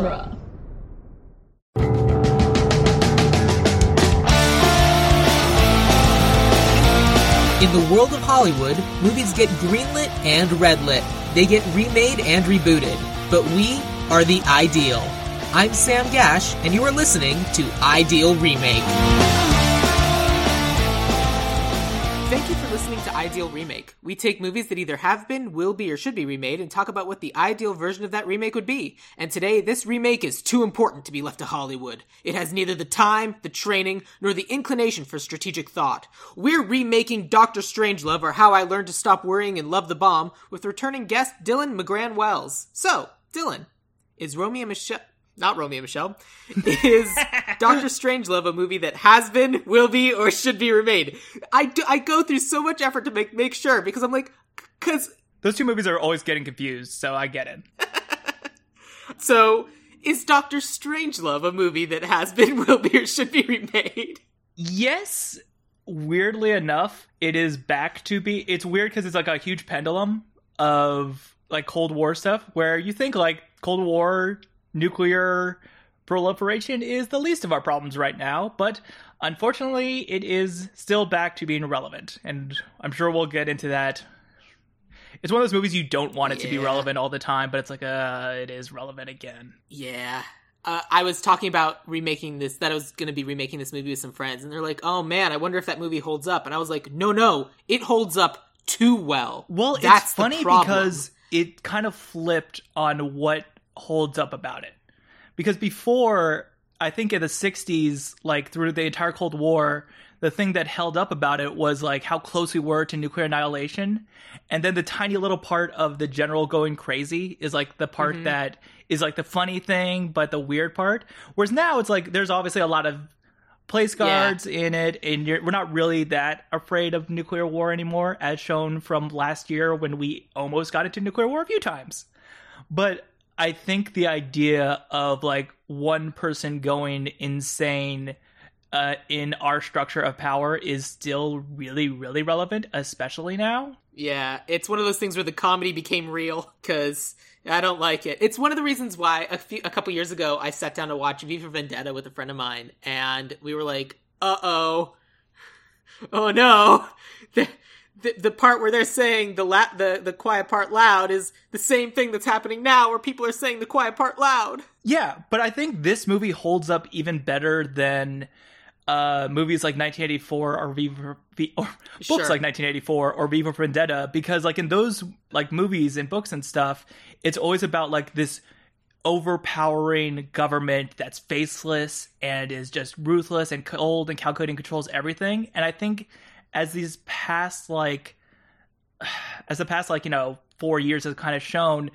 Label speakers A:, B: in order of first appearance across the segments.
A: genre.
B: In the world of Hollywood, movies get greenlit and redlit. They get remade and rebooted. But we are the ideal. I'm Sam Gash, and you are listening to Ideal Remake. Thank you for listening to Ideal Remake. We take movies that either have been, will be, or should be remade and talk about what the ideal version of that remake would be. And today, this remake is too important to be left to Hollywood. It has neither the time, the training, nor the inclination for strategic thought. We're remaking Doctor Strangelove or How I Learned to Stop Worrying and Love the Bomb with returning guest Dylan McGran Wells. So, Dylan, is Romeo Michelle not Romeo and Michelle, is Doctor Strangelove a movie that has been, will be, or should be remade? I, do, I go through so much effort to make make sure because I'm like, because
C: Those two movies are always getting confused, so I get it.
B: so is Doctor Strangelove a movie that has been, will be, or should be remade?
C: Yes, weirdly enough, it is back to be. It's weird because it's like a huge pendulum of like Cold War stuff where you think like Cold War nuclear proliferation is the least of our problems right now, but unfortunately, it is still back to being relevant, and I'm sure we'll get into that. It's one of those movies you don't want it to be relevant all the time, but it's like, uh, it is relevant again.
B: Yeah. Uh, I was talking about remaking this, that I was going to be remaking this movie with some friends, and they're like, oh man, I wonder if that movie holds up. And I was like, no, no, it holds up too well.
C: Well,
B: That's
C: it's funny because it kind of flipped on what holds up about it. Because before, I think in the 60s, like through the entire Cold War, the thing that held up about it was like how close we were to nuclear annihilation. And then the tiny little part of the general going crazy is like the part
B: Mm-hmm.
C: that is like the funny thing, but the weird part. Whereas now it's like there's obviously a lot of place guards in it, and you're, we're not really that afraid of nuclear war anymore, as shown from last year when we almost got into nuclear war a few times. But I think the idea of like one person going insane uh, in our structure of power is still really, really relevant, especially now.
B: Yeah, it's one of those things where the comedy became real because I don't like it. It's one of the reasons why a, few, a couple years ago I sat down to watch V for Vendetta with a friend of mine, and we were like, "Uh oh, oh no." The, the, part where they're saying the la- the the quiet part loud is the same thing that's happening now, where people are saying the quiet part loud.
C: Yeah, but I think this movie holds up even better than uh, movies like 1984 or Viva, v, or books
B: Sure.
C: like 1984 or V for Vendetta because like in those like movies and books and stuff, it's always about like this overpowering government that's faceless and is just ruthless and cold and calculating controls everything. And I think as these past like as the past like you know four years has kind of shown,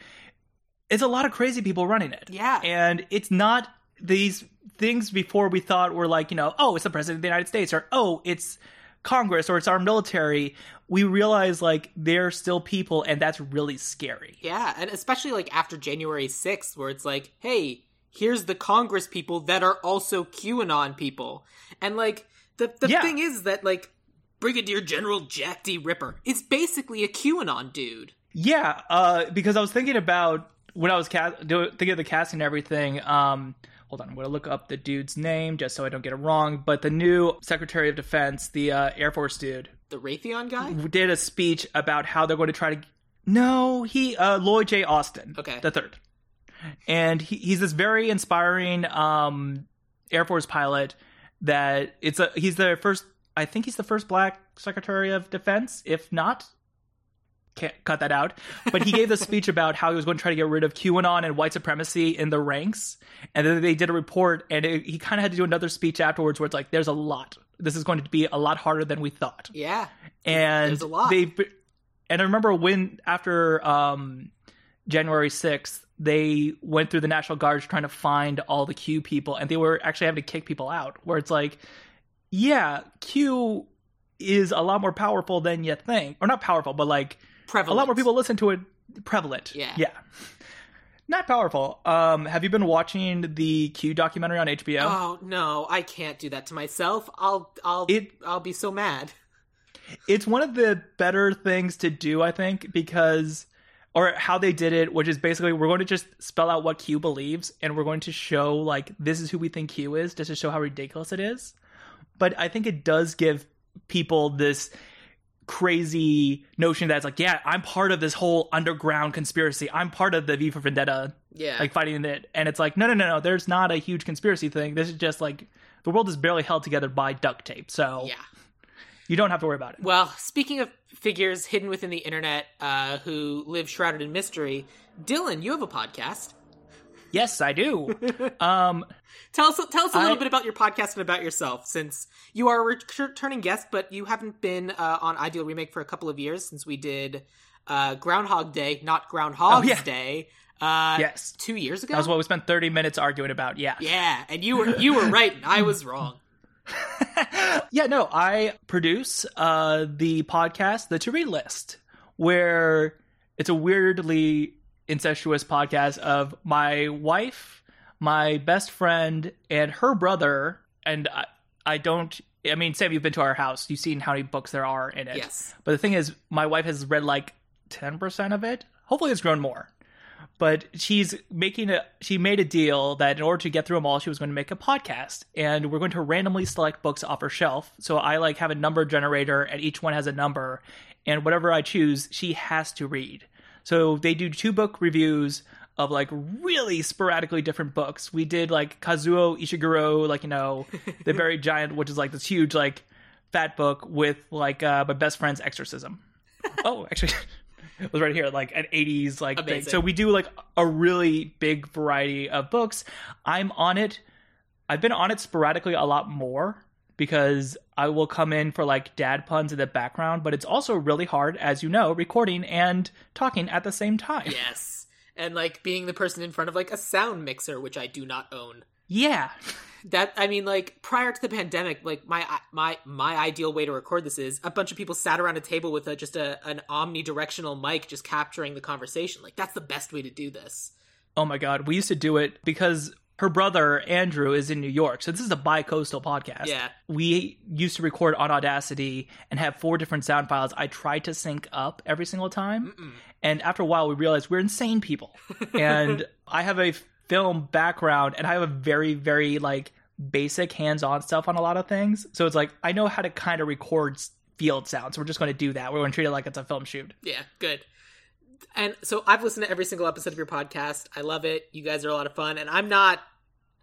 C: it's a lot of crazy people running it.
B: Yeah.
C: And it's not these things before we thought were like, you know, oh, it's the president of the United States or oh, it's Congress or it's our military. We realize like they're still people and that's really scary.
B: Yeah, and especially like after January 6th, where it's like, hey, here's the Congress people that are also QAnon people. And like, the, the
C: Yeah.
B: thing is that like, Brigadier General Jack D. Ripper is basically a QAnon dude.
C: Yeah, uh, because I was thinking about when I was cast, thinking of the casting and everything. Um, hold on, I'm going to look up the dude's name just so I don't get it wrong. But the new Secretary of Defense, the uh, Air Force dude,
B: The Raytheon guy?
C: did a speech about how they're going to try to. No, he uh, Lloyd J. Austin,
B: Okay.
C: the third, and he, he's this very inspiring um, Air Force pilot. That it's a he's the first. I think he's the first black Secretary of Defense, if not. Can't cut that out. But he gave the speech about how he was going to try to get rid of QAnon and white supremacy in the ranks. And then they did a report, and it, he kind of had to do another speech afterwards where it's like, there's a lot. This is going to be a lot harder than we thought
B: Yeah.
C: and
B: There's a lot.
C: they and I remember when after um January 6th they went through the National Guards trying to find all the Q people and they were actually having to kick people out where it's like yeah Q is a lot more powerful than you think or not powerful but like
B: Prevalent.
C: a lot more people listen to it prevalent
B: Yeah.
C: yeah not powerful um have you been watching the Q documentary on HBO
B: Oh no, I can't do that to myself. I'll I'll
C: It-
B: I'll be so mad.
C: it's one of the better things to do i think because or how they did it, which is basically we're going to just spell out what Q believes, and we're going to show like this is who we think Q is, just to show how ridiculous it is. But I think it does give people this crazy notion that's like, yeah, I'm part of this whole underground conspiracy. I'm part of the V for Vendetta,
B: Yeah.
C: like fighting it. And it's like, no, no, no, no. There's not a huge conspiracy thing. This is just like the world is barely held together by duct tape. So
B: yeah.
C: you don't have to worry about it.
B: Well, speaking of figures hidden within the internet uh, who live shrouded in mystery, Dylan, you have a podcast.
C: Yes, I do. um,
B: Tell us, tell us a little bit about your podcast and about yourself, since you are a returning guest, but you haven't been uh, on Ideal Remake for a couple of years since we did uh, Groundhog Day, not Groundhog's
C: Oh, yeah.
B: Day, uh,
C: yes.
B: two years ago.
C: That was what we spent 30 minutes arguing about. Yeah.
B: yeah, and you were you were right, and I was wrong.
C: yeah, no, I produce uh, the podcast, The To Read List, where it's a weirdly incestuous podcast of my wife, my best friend, and her brother. And I, I don't, I mean, Sam, you've been to our house. You've seen how many books there are in it.
B: Yes.
C: But the thing is, my wife has read like 10% of it. Hopefully, it's grown more. But she's making a, she made a deal that in order to get through them all, she was going to make a podcast. And we're going to randomly select books off her shelf. So I like have a number generator, and each one has a number. And whatever I choose, she has to read. So they do two book reviews of like really sporadically different books. We did like Kazuo Ishiguro, like, you know, the Buried Giant, which is like this huge, like, fat book with like uh, my best friend's exorcism. oh, actually, it was right here, like an 80s like thing. So we do like a really big variety of books. I'm on it. I've been on it sporadically a lot more because I will come in for like dad puns in the background, but it's also really hard, as you know, recording and talking at the same time.
B: Yes, and like being the person in front of like a sound mixer, which I do not own.
C: Yeah.
B: that i mean like prior to the pandemic like my my my ideal way to record this is a bunch of people sat around a table with a, just a an omnidirectional mic just capturing the conversation like that's the best way to do this
C: Oh my god, we used to do it because her brother Andrew is in New York. So this is a bi-coastal podcast.
B: Yeah.
C: We used to record on Audacity and have four different sound files. I tried to sync up every single time. And after a while we realized we're insane people. and I have a film background and I have a very very like basic hands-on stuff on a lot of things. So it's like I know how to kind of record field sounds. So we're just going to do that. We're going to treat it like it's a film shoot.
B: yeah good and so i've listened to every single episode of your podcast i love it you guys are a lot of fun and i'm not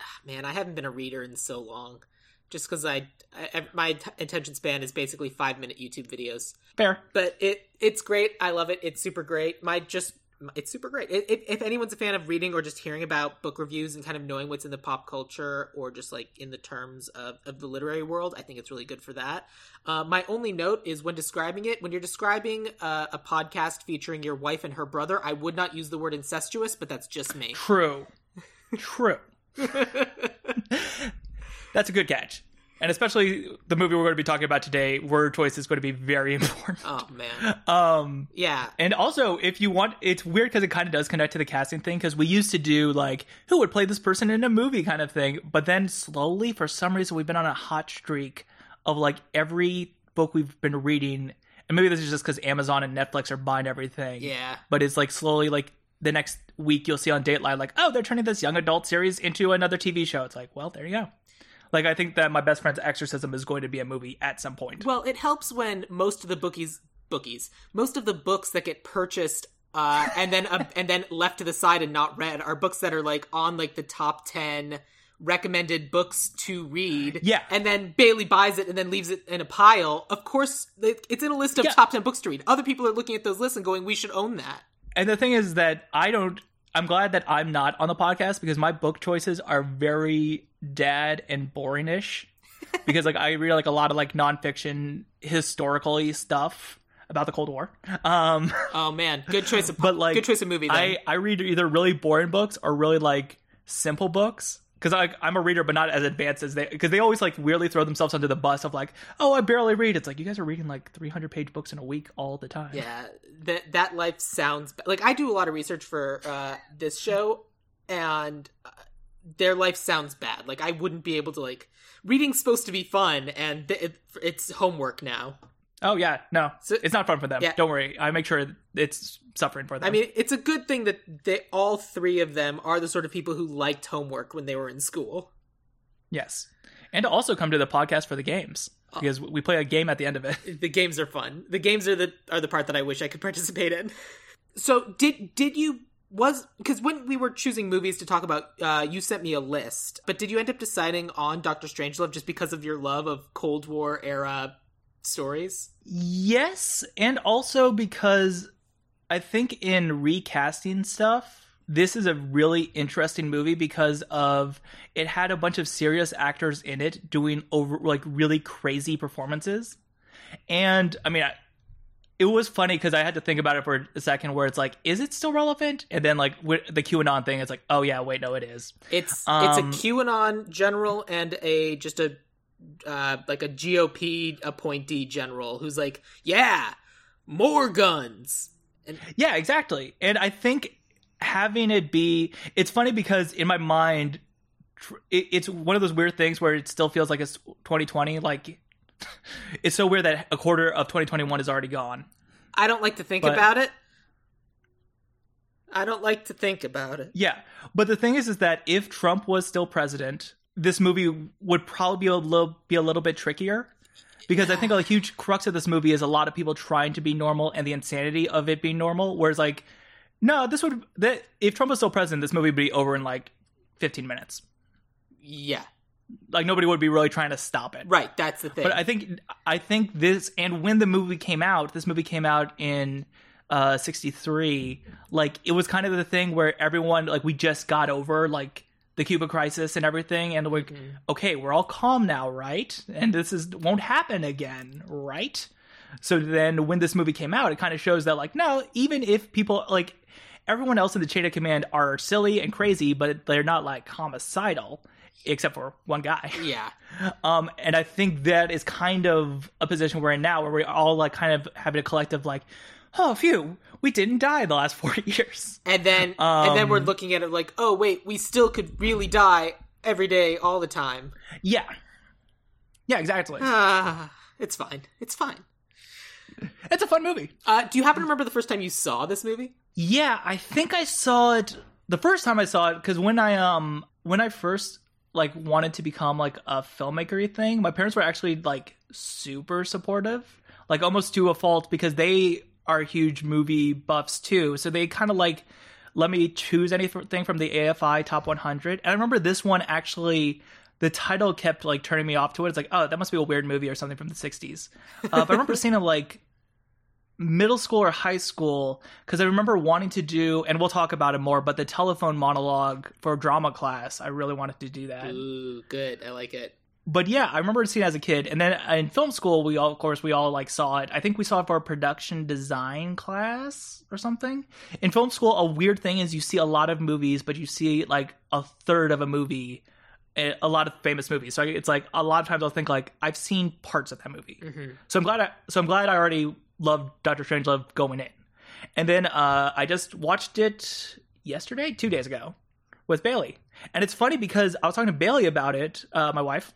B: ah, man i haven't been a reader in so long just because I, I my t- attention span is basically five minute youtube videos
C: Fair.
B: but it it's great. I love it. It's super great. My just it's super great. If, anyone's a fan of reading or just hearing about book reviews and kind of knowing what's in the pop culture or just like in the terms of, of the literary world, I think it's really good for that. Uh, my only note is when describing it, when you're describing uh, a podcast featuring your wife and her brother, I would not use the word incestuous, but that's just me.
C: True. True. That's a good catch. And especially the movie we're going to be talking about today, word choice is going to be very important.
B: oh man,
C: Um,
B: yeah,
C: and also, if you want, it's weird because it kind of does connect to the casting thing because we used to do like who would play this person in a movie kind of thing, but then slowly, for some reason, we've been on a hot streak of like every book we've been reading, and maybe this is just because Amazon and Netflix are buying everything.
B: yeah.
C: but it's like slowly like the next week you'll see on Dateline like oh they're turning this young adult series into another TV show. It's like well there you go. Like I think that my best friend's exorcism is going to be a movie at some point.
B: Well, it helps when most of the bookies bookies most of the books that get purchased uh, and then uh, and then left to the side and not read are books that are like on like the top ten recommended books to read.
C: Yeah.
B: and then Bailey buys it and then leaves it in a pile. Of course, it's in a list of
C: Yeah.
B: top ten books to read. Other people are looking at those lists and going, "We should own that."
C: And the thing is that I don't. I'm glad that I'm not on the podcast because my book choices are very dad and boringish. because like I read like a lot of like nonfiction historically stuff about the Cold War. Um,
B: Oh man, good choice of
C: But, like,
B: good choice of movie. Then.
C: I I read either really boring books or really like simple books because I'm a reader, but not as advanced as they because they always like weirdly throw themselves under the bus of like, oh, I barely read. It's like you guys are reading like 300 page books in a week all the time.
B: Yeah, that that life sounds like I do a lot of research for uh, this show, and uh, their life sounds bad. Like I wouldn't be able to like reading's supposed to be fun, and th- it, it's homework now.
C: Oh yeah, no,
B: So-
C: it's not fun for them.
B: Yeah.
C: Don't worry, I make sure it's suffering for them.
B: I mean, it's a good thing that they all three of them are the sort of people who liked homework when they were in school.
C: yes, and to also come to the podcast for the games because we play a game at the end of it.
B: The games are fun. The games are the are the part that I wish I could participate in. So did did you was because when we were choosing movies to talk about, uh, you sent me a list. But did you end up deciding on Doctor Strangelove just because of your love of Cold War era stories?
C: Yes, and also because I think in recasting stuff, this is a really interesting movie because of it had a bunch of serious actors in it doing over like really crazy performances. And I mean, I, it was funny because I had to think about it for a second where it's like, is it still relevant? And then like with the QAnon thing, it's like, oh yeah, wait, no, it is.
B: It's
C: Um,
B: it's a QAnon general and a just a uh, like a GOP appointee general who's like, yeah, more guns.
C: Yeah, exactly. And I think having it be it's funny because in my mind it, it's one of those weird things where it still feels like it's 2020 like it's so weird that a quarter of 2021 is already gone.
B: I don't like to think
C: But-
B: about it. I don't like to think about it.
C: Yeah. But the thing is is that if Trump was still president, this movie would probably be a little be a little bit trickier. Because I think a huge crux of this movie is a lot of people trying to be normal and the insanity of it being normal. Whereas like, no, this would that if Trump was still president, this movie would be over in like 15 minutes.
B: Yeah,
C: Like nobody would be really trying to stop it.
B: right. That's the thing.
C: But I think I think this and when the movie came out, this movie came out in uh 63, like it was kind of the thing where everyone like we just got over like the Cuba crisis and everything and like okay, we're all calm now, right? And this is won't happen again, right? So then when this movie came out, it kind of shows that like no, even if people like everyone else in the chain of command are silly and crazy, but they're not like homicidal except for one guy.
B: yeah,
C: Um, and I think that is kind of a position we're in now, where we're all like kind of having a collective like, oh, phew, we didn't die the last four years.
B: and then and then we're
C: Um,
B: looking at it like, oh wait, we still could really die every day, all the time.
C: Yeah, yeah, exactly.
B: Ah, it's fine. It's fine.
C: It's a fun movie.
B: Uh, do you happen to remember the first time you saw this movie?
C: Yeah, I think I saw it the first time I saw it because when I um when I first like wanted to become like a filmmakery thing, my parents were actually like super supportive, like almost to a fault because they are huge movie buffs too. So they kind of like let me choose anything from the AFI Top 100. And I remember this one actually the title kept like turning me off to it. It's like, oh, that must be a weird movie or something from the 60s. Uh, but I remember seeing it like middle school or high school because I remember wanting to do, and we'll talk about it more, but the telephone monologue for drama class. I really wanted to do that.
B: Ooh, good. I like it.
C: But yeah, I remember seeing it as a kid, and then in film school, we all, of course, we all like saw it. I think we saw it for a production design class or something. In film school, a weird thing is you see a lot of movies, but you see like a third of a movie. eh, A lot of famous movies, so it's like a lot of times I'll think like I've seen parts of that movie.
B: Mhm.
C: So I'm glad I so I'm glad I already loved Doctor Strangelove going in. And then uh, I just watched it yesterday, two days ago, with Bailey. And it's funny because I was talking to Bailey about it, uh, my wife,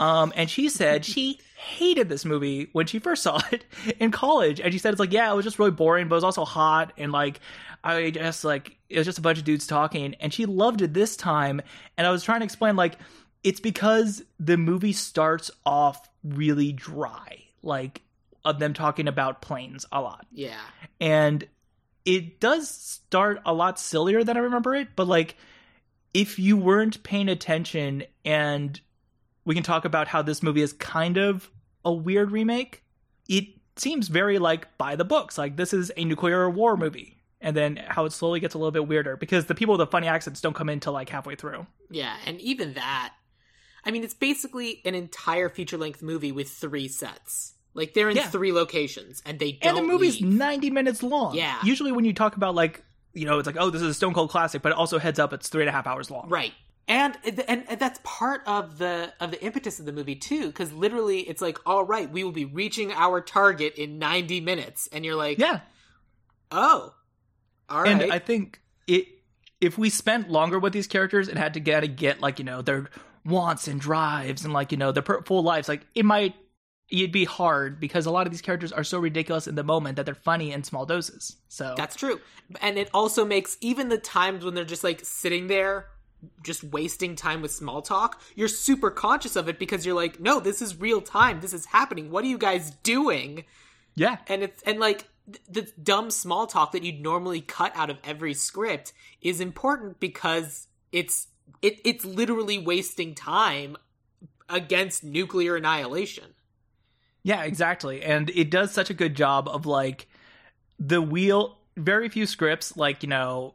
C: um, and she said she hated this movie when she first saw it in college. And she said it's like, yeah, it was just really boring, but it was also hot, and like I just like it was just a bunch of dudes talking. And she loved it this time. And I was trying to explain like it's because the movie starts off really dry, like of them talking about planes a lot
B: Yeah.
C: and it does start a lot sillier than I remember it, but like if you weren't paying attention and we can talk about how this movie is kind of a weird remake, it seems very like by the books. Like this is a nuclear war movie. And then how it slowly gets a little bit weirder because the people with the funny accents don't come in till like halfway through.
B: Yeah, and even that. I mean, it's basically an entire feature length movie with three sets. Like they're in
C: Yeah.
B: three locations, and they don't.
C: and the movie's
B: leave.
C: 90 minutes long.
B: Yeah.
C: Usually when you talk about like, you know, it's like, oh, this is a Stone Cold classic, but it also heads up it's three and a half hours long.
B: right. And, and and that's part of the of the impetus of the movie too, because literally it's like, all right, we will be reaching our target in ninety minutes, and you're like,
C: Yeah.
B: oh, all right,
C: and I think it if we spent longer with these characters and had to get to get like you know their wants and drives and like you know their full lives, like it might it'd be hard because a lot of these characters are so ridiculous in the moment that they're funny in small doses. So
B: That's true. And it also makes even the times when they're just like sitting there just wasting time with small talk, you're super conscious of it because you're like, no, this is real time. This is happening. What are you guys doing?
C: yeah,
B: And it's and like the dumb small talk that you'd normally cut out of every script is important because it's it it's literally wasting time against nuclear annihilation.
C: Yeah, exactly. And it does such a good job of like the wheel very few scripts like, you know,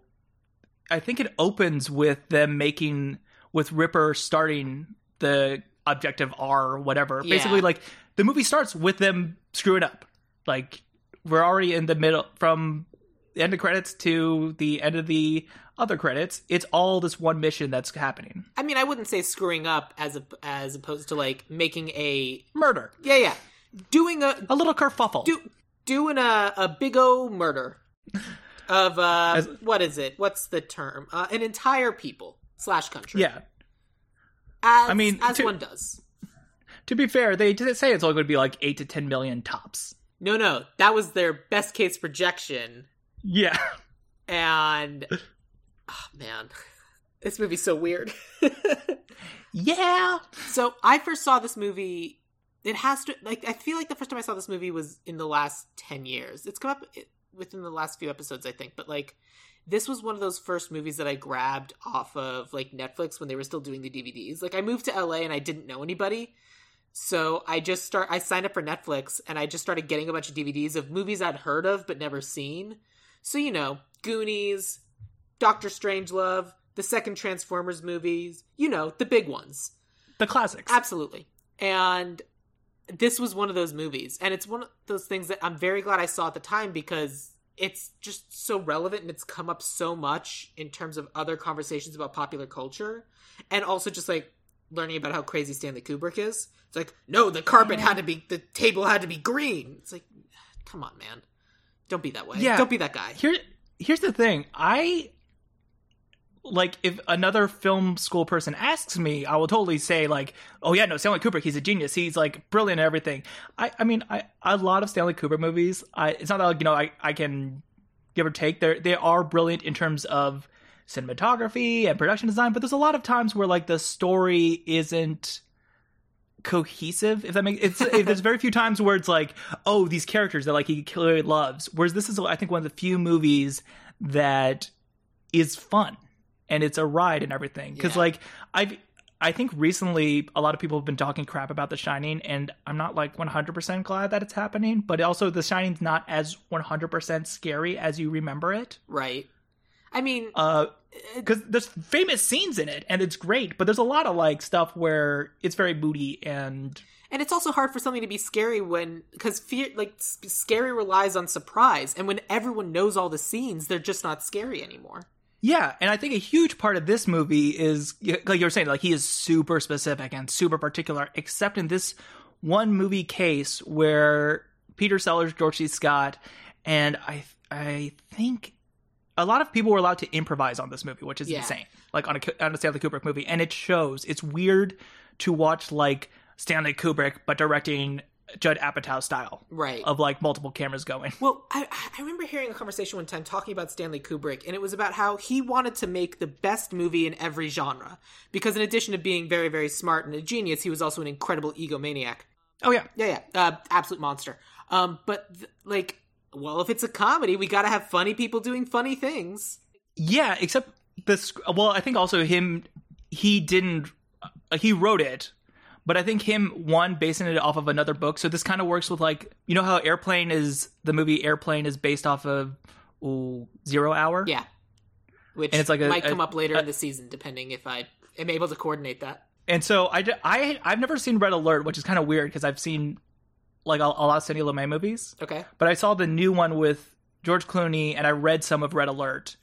C: I think it opens with them making with Ripper starting the objective R or whatever.
B: Yeah.
C: Basically like the movie starts with them screwing up. Like we're already in the middle from the end of credits to the end of the other credits. It's all this one mission that's happening.
B: I mean, I wouldn't say screwing up as a, as opposed to like making a
C: Murder.
B: yeah yeah doing a
C: A little kerfuffle.
B: do doing a a big o murder of uh
C: As-
B: what is it? What's the term? Uh, an entire people slash country.
C: yeah.
B: as,
C: I mean,
B: as
C: to-
B: one does.
C: To be fair, they didn't say it's only going to be like 8 to 10 million tops.
B: No, no, that was their best case projection,
C: Yeah.
B: and oh man, this movie's so weird.
C: Yeah.
B: so I first saw this movie. It has to like I feel like the first time I saw this movie was in the last ten years. It's come up i- within the last few episodes, I think, but like. This was one of those first movies that I grabbed off of like Netflix when they were still doing the DVDs. Like I moved to LA and I didn't know anybody. So I just start I signed up for Netflix and I just started getting a bunch of DVDs of movies I'd heard of but never seen. So you know, Goonies, Doctor Strangelove, the second Transformers movies, you know, the big ones.
C: The classics.
B: Absolutely. And this was one of those movies. And it's one of those things that I'm very glad I saw at the time because it's just so relevant and it's come up so much in terms of other conversations about popular culture. And also just like learning about how crazy Stanley Kubrick is. It's like, no, the carpet had to be, the table had to be green. It's like, come on, man. Don't be that way.
C: Yeah.
B: Don't be that guy.
C: Here here's the thing. I like if another film school person asks me, I will totally say like, "Oh yeah, no, Stanley Kubrick, he's a genius. He's like brilliant and everything." I I mean, I a lot of Stanley Kubrick movies, I it's not that like, you know, I I can give or take. They they are brilliant in terms of cinematography and production design, but there's a lot of times where like the story isn't cohesive if that makes it's if there's very few times where it's like oh these characters that like he clearly loves whereas this is i think one of the few movies that is fun and it's a ride and everything because
B: Yeah.
C: like i've i think recently a lot of people have been talking crap about the shining and i'm not like 100% glad that it's happening but also the shining's not as 100% scary as you remember it
B: Right. I mean,
C: uh because there's famous scenes in it and it's great but there's a lot of like stuff where it's very moody and
B: And it's also hard for something to be scary when because fear like scary relies on surprise, and when everyone knows all the scenes, they're just not scary anymore.
C: Yeah, and I think a huge part of this movie is like you were saying, like he is super specific and super particular, except in this one movie case where Peter Sellers, George C. Scott, and I I think a lot of people were allowed to improvise on this movie, which is
B: Yeah.
C: insane. Like on a on a Stanley Kubrick movie, and it shows. It's weird to watch like Stanley Kubrick, but directing Judd Apatow style
B: Right.
C: of like multiple cameras going.
B: Well, I, I remember hearing a conversation one time talking about Stanley Kubrick, and it was about how he wanted to make the best movie in every genre. Because in addition to being very, very smart and a genius, he was also an incredible egomaniac.
C: Oh yeah,
B: Yeah, yeah, uh, absolute monster. Um, but th- like, well, if it's a comedy, we got to have funny people doing funny things.
C: Yeah, except this. Well, I think also him. He didn't. Uh, he wrote it, but I think him one basing it off of another book. So this kind of works with like you know how Airplane is the movie Airplane is based off of ooh, Zero Hour.
B: Yeah, which
C: And it's like a-
B: might
C: a-
B: come up later
C: a-
B: in the season, depending if I am able to coordinate that.
C: And so i I've never seen Red Alert, which is kind of weird because I've seen like a, a lot of Sidney Lumet movies,
B: Okay.
C: but I saw the new one with George Clooney, and I read some of Red Alert.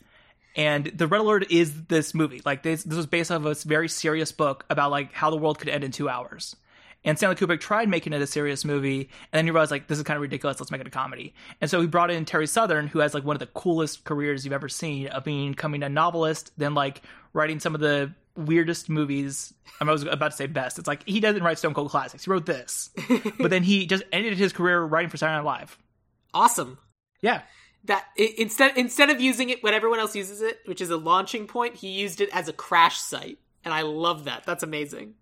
C: And the Red Alert is this movie. Like this, this was based off of a very serious book about like how the world could end in two hours. And Stanley Kubrick tried making it a serious movie, and then he realized like this is kind of ridiculous. Let's make it a comedy. And so he brought in Terry Southern, who has like one of the coolest careers you've ever seen of being becoming a novelist, then like writing some of the weirdest movies. I was about to say best. It's like he doesn't write Stone Cold classics. He wrote this, but then he just ended his career writing for Saturday Night Live.
B: Awesome.
C: Yeah,
B: that instead instead of using it when everyone else uses it, which is a launching point, he used it as a crash site, and I love that. That's amazing.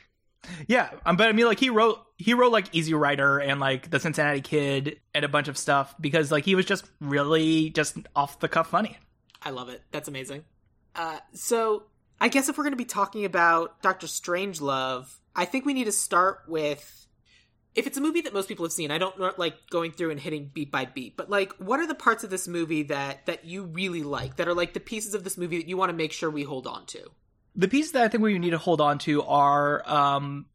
C: yeah, um, but I mean, like he wrote he wrote like Easy Rider and like The Cincinnati Kid and a bunch of stuff because like he was just really just off the cuff funny.
B: I love it. That's amazing. Uh, so I guess if we're going to be talking about Doctor Strangelove, I think we need to start with if it's a movie that most people have seen. I don't like going through and hitting beat by beat, but like, what are the parts of this movie that that you really like? That are like the pieces of this movie that you want to make sure we hold on to.
C: The pieces that I think we need to hold on to are um,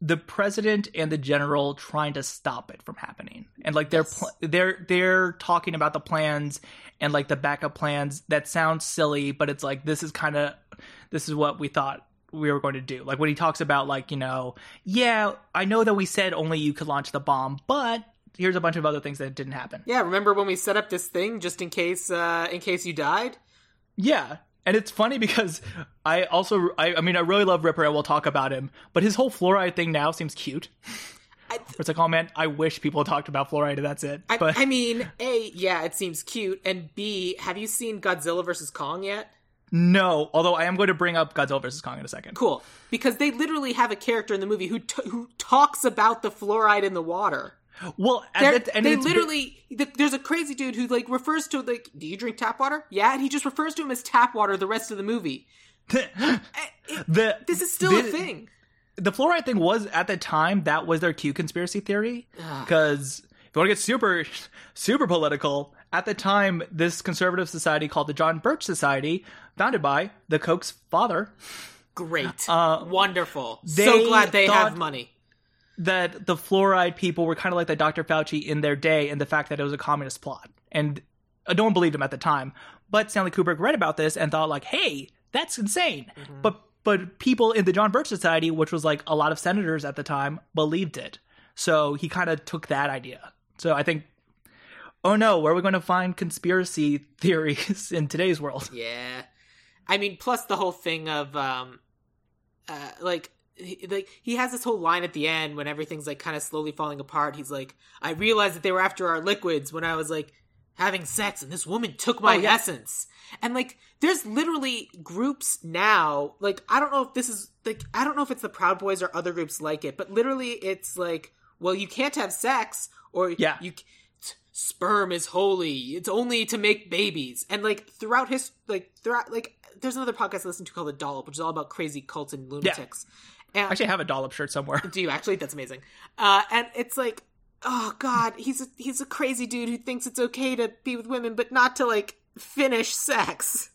C: the president and the general trying to stop it from happening and like they're pl- they're they're talking about the plans and like the backup plans that sounds silly but it's like this is kind of this is what we thought we were going to do like when he talks about like you know yeah i know that we said only you could launch the bomb but here's a bunch of other things that didn't happen
B: yeah remember when we set up this thing just in case uh in case you died
C: yeah and it's funny because I also, I, I, mean, I really love Ripper and we'll talk about him, but his whole fluoride thing now seems cute. I, it's like, oh man, I wish people talked about fluoride and that's it. But
B: I, I mean, A, yeah, it seems cute. And B, have you seen Godzilla versus Kong yet?
C: No, although I am going to bring up Godzilla vs Kong in a second.
B: Cool, because they literally have a character in the movie who t- who talks about the fluoride in the water.
C: Well,
B: that, they literally there's a crazy dude who like refers to like, do you drink tap water? Yeah, and he just refers to him as tap water the rest of the movie. it, the, this is still the, a thing.
C: The fluoride thing was at the time that was their Q conspiracy theory because if you want to get super super political, at the time this conservative society called the John Birch Society, founded by the Koch's father.
B: Great, uh, wonderful. So glad they have money
C: that the fluoride people were kind of like the Dr. Fauci in their day and the fact that it was a communist plot. And no one believed him at the time. But Stanley Kubrick read about this and thought like, hey, that's insane. Mm-hmm. But but people in the John Birch Society, which was like a lot of senators at the time, believed it. So he kind of took that idea. So I think oh no, where are we going to find conspiracy theories in today's world?
B: Yeah. I mean, plus the whole thing of um uh, like he, like he has this whole line at the end when everything's like kind of slowly falling apart. He's like, "I realized that they were after our liquids when I was like having sex, and this woman took my oh, yeah. essence." And like, there's literally groups now. Like, I don't know if this is like, I don't know if it's the Proud Boys or other groups like it, but literally, it's like, well, you can't have sex, or
C: yeah,
B: you sperm is holy. It's only to make babies. And like throughout his like throughout like there's another podcast I listen to called The Dollop, which is all about crazy cults and lunatics. Yeah.
C: And, actually, have a dollop shirt somewhere.
B: Do you actually? That's amazing. Uh, and it's like, oh god, he's a, he's a crazy dude who thinks it's okay to be with women, but not to like finish sex.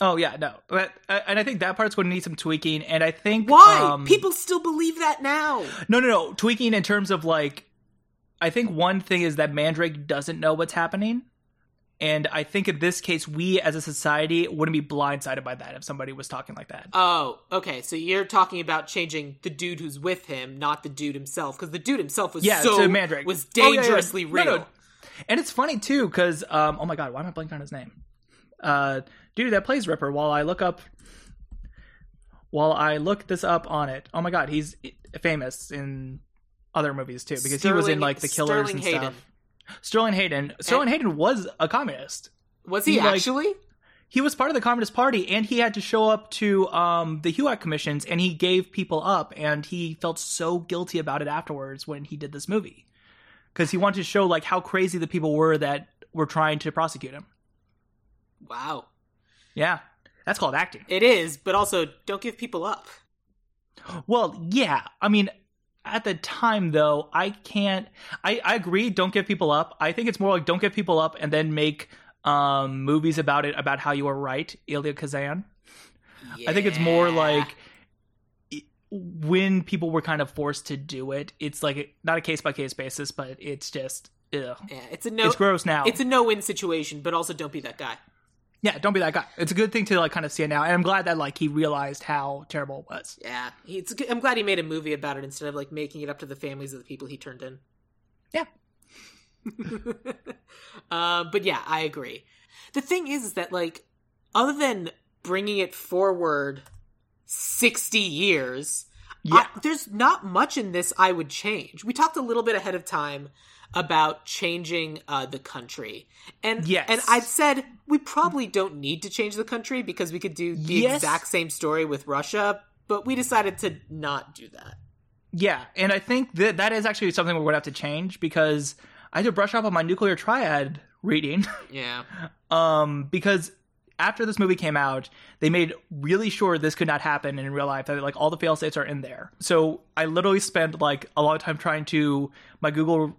C: Oh yeah, no, but uh, and I think that part's going to need some tweaking. And I think
B: why um, people still believe that now.
C: No, no, no, tweaking in terms of like, I think one thing is that Mandrake doesn't know what's happening. And I think in this case, we as a society wouldn't be blindsided by that if somebody was talking like that.
B: Oh, okay. So you're talking about changing the dude who's with him, not the dude himself, because the dude himself was yeah, so Mandrake. was dangerously oh, yeah, yeah. real. No, no.
C: And it's funny too, because um, oh my god, why am I blanking on his name? Uh, dude that plays Ripper. While I look up, while I look this up on it, oh my god, he's famous in other movies too because Sterling, he was in like the Killers Sterling and Hayden. stuff. Sterling Hayden. Sterling and, Hayden was a communist.
B: Was he, he actually? Like,
C: he was part of the Communist Party, and he had to show up to um, the HUAC commissions, and he gave people up, and he felt so guilty about it afterwards when he did this movie, because he wanted to show like how crazy the people were that were trying to prosecute him.
B: Wow.
C: Yeah, that's called acting.
B: It is, but also don't give people up.
C: Well, yeah. I mean, at the time though i can't I, I agree don't give people up i think it's more like don't give people up and then make um movies about it about how you were right Elia Kazan. Yeah. i think it's more like when people were kind of forced to do it it's like not a case by case basis but it's just ugh.
B: yeah it's a no
C: it's gross now
B: it's a no-win situation but also don't be that guy
C: yeah, don't be that guy. It's a good thing to like kind of see it now, and I'm glad that like he realized how terrible it was.
B: Yeah, it's. I'm glad he made a movie about it instead of like making it up to the families of the people he turned in.
C: Yeah.
B: uh, but yeah, I agree. The thing is, is that like, other than bringing it forward 60 years.
C: Yeah.
B: I, there's not much in this I would change. We talked a little bit ahead of time about changing uh, the country, and
C: Yes.
B: and I said we probably don't need to change the country because we could do the
C: Yes.
B: exact same story with Russia, but we decided to not do that.
C: Yeah, and I think that that is actually something we're going to have to change because I had to brush up on my nuclear triad reading.
B: Yeah,
C: um, because after this movie came out, they made really sure this could not happen in real life. That like all the fail states are in there. So I literally spent like a lot of time trying to my Google.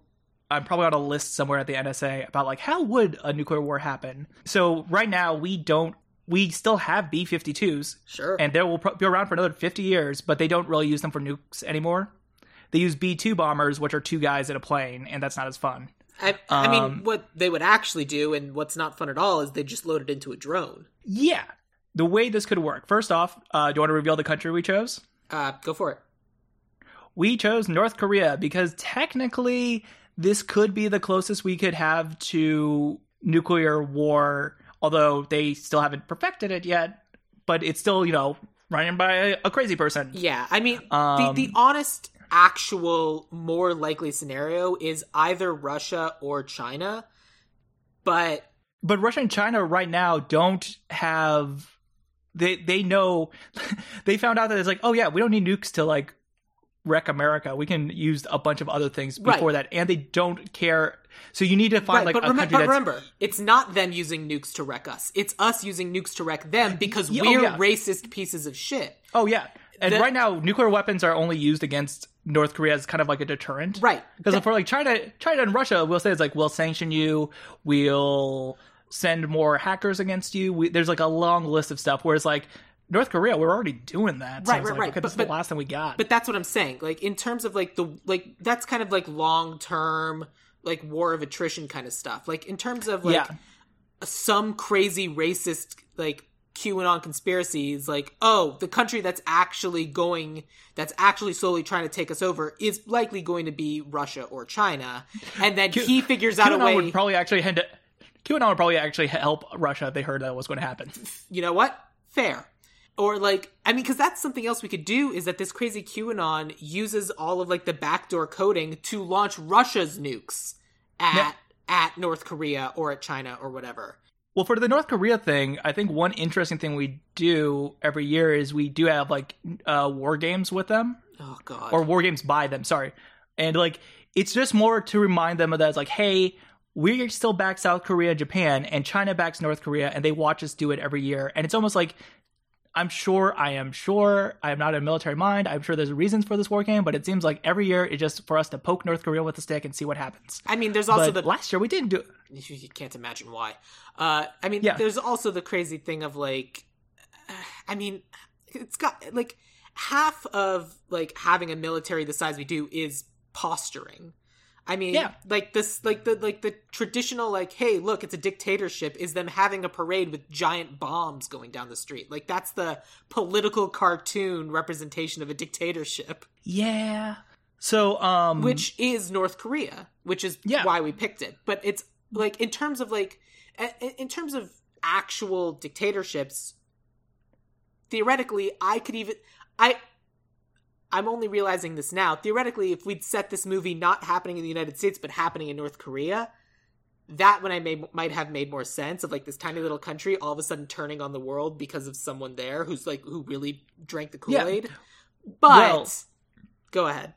C: I'm probably on a list somewhere at the NSA about like how would a nuclear war happen. So right now we don't. We still have B-52s,
B: sure.
C: and they will pro- be around for another 50 years, but they don't really use them for nukes anymore. They use B 2 bombers, which are two guys in a plane, and that's not as fun.
B: I, I mean,
C: um,
B: what they would actually do, and what's not fun at all, is they just load it into a drone.
C: Yeah. The way this could work. First off, uh, do you want to reveal the country we chose?
B: Uh, go for it.
C: We chose North Korea because technically this could be the closest we could have to nuclear war, although they still haven't perfected it yet. But it's still, you know, running by a, a crazy person.
B: Yeah, I mean,
C: Um,
B: the, the honest, actual, more likely scenario is either Russia or China. But
C: But Russia and China right now don't have they they know they found out that it's like, oh yeah, we don't need nukes to like wreck America. We can use a bunch of other things
B: Right.
C: before that, and they don't care. So you need to find
B: right,
C: like
B: but,
C: country
B: but remember, it's not them using nukes to wreck us. It's us using nukes to wreck them because
C: Yeah, oh,
B: we're
C: yeah.
B: racist pieces of shit.
C: Oh yeah, and
B: The-
C: right now nuclear weapons are only used against North Korea as kind of like a deterrent,
B: Right.
C: Because for like China, China and Russia, we'll say it's like we'll sanction you, we'll send more hackers against you. We, there's like a long list of stuff. Whereas like North Korea, we're already doing that.
B: Right, right,
C: like,
B: right.
C: Okay,
B: But-
C: this is the last thing we got.
B: But that's what I'm saying. Like in terms of like the like that's kind of like long term like war of attrition kind of stuff. Like in terms of like
C: yeah,
B: some crazy racist like QAnon conspiracies, like, oh, the country that's actually going, that's actually slowly trying to take us over is likely going to be Russia or China. And then he figures out a
C: QAnon
B: way,
C: would probably actually it. QAnon would probably actually help Russia if they heard that was going to happen.
B: you know what? Fair. Or like, I mean, because that's something else we could do is that this crazy QAnon uses all of like the backdoor coding to launch Russia's nukes at
C: Yeah.
B: at North Korea or at China or whatever.
C: Well, for the North Korea thing, I think one interesting thing we do every year is we do have like uh, war games with them.
B: Oh god.
C: or war games by them sorry and like it's just more to remind them of that it's like hey we still back south korea and japan and china backs north korea and they watch us do it every year and it's almost like i'm sure i am sure i am not a military mind i'm sure there's reasons for this war game but it seems like every year it's just for us to poke north korea with a stick and see what happens
B: I mean, there's also
C: but
B: the
C: last year we didn't do it
B: you can't imagine why. Uh, I mean,
C: Yeah.
B: there's also the crazy thing of like, I mean, it's got like half of like having a military the size we do is posturing. I mean,
C: Yeah.
B: like this, like the like the traditional like, hey, look, it's a dictatorship. Is them having a parade with giant bombs going down the street? Like that's the political cartoon representation of a dictatorship,
C: yeah so um
B: which is North Korea, which is
C: Yeah.
B: why we picked it. But it's like in terms of like in terms of actual dictatorships, theoretically, I could even I. I'm only realizing this now. Theoretically, if we'd set this movie not happening in the United States but happening in North Korea, that when I made might have made more sense of like this tiny little country all of a sudden turning on the world because of someone there who's like who really drank the Kool Aid. But
C: Well-
B: go ahead.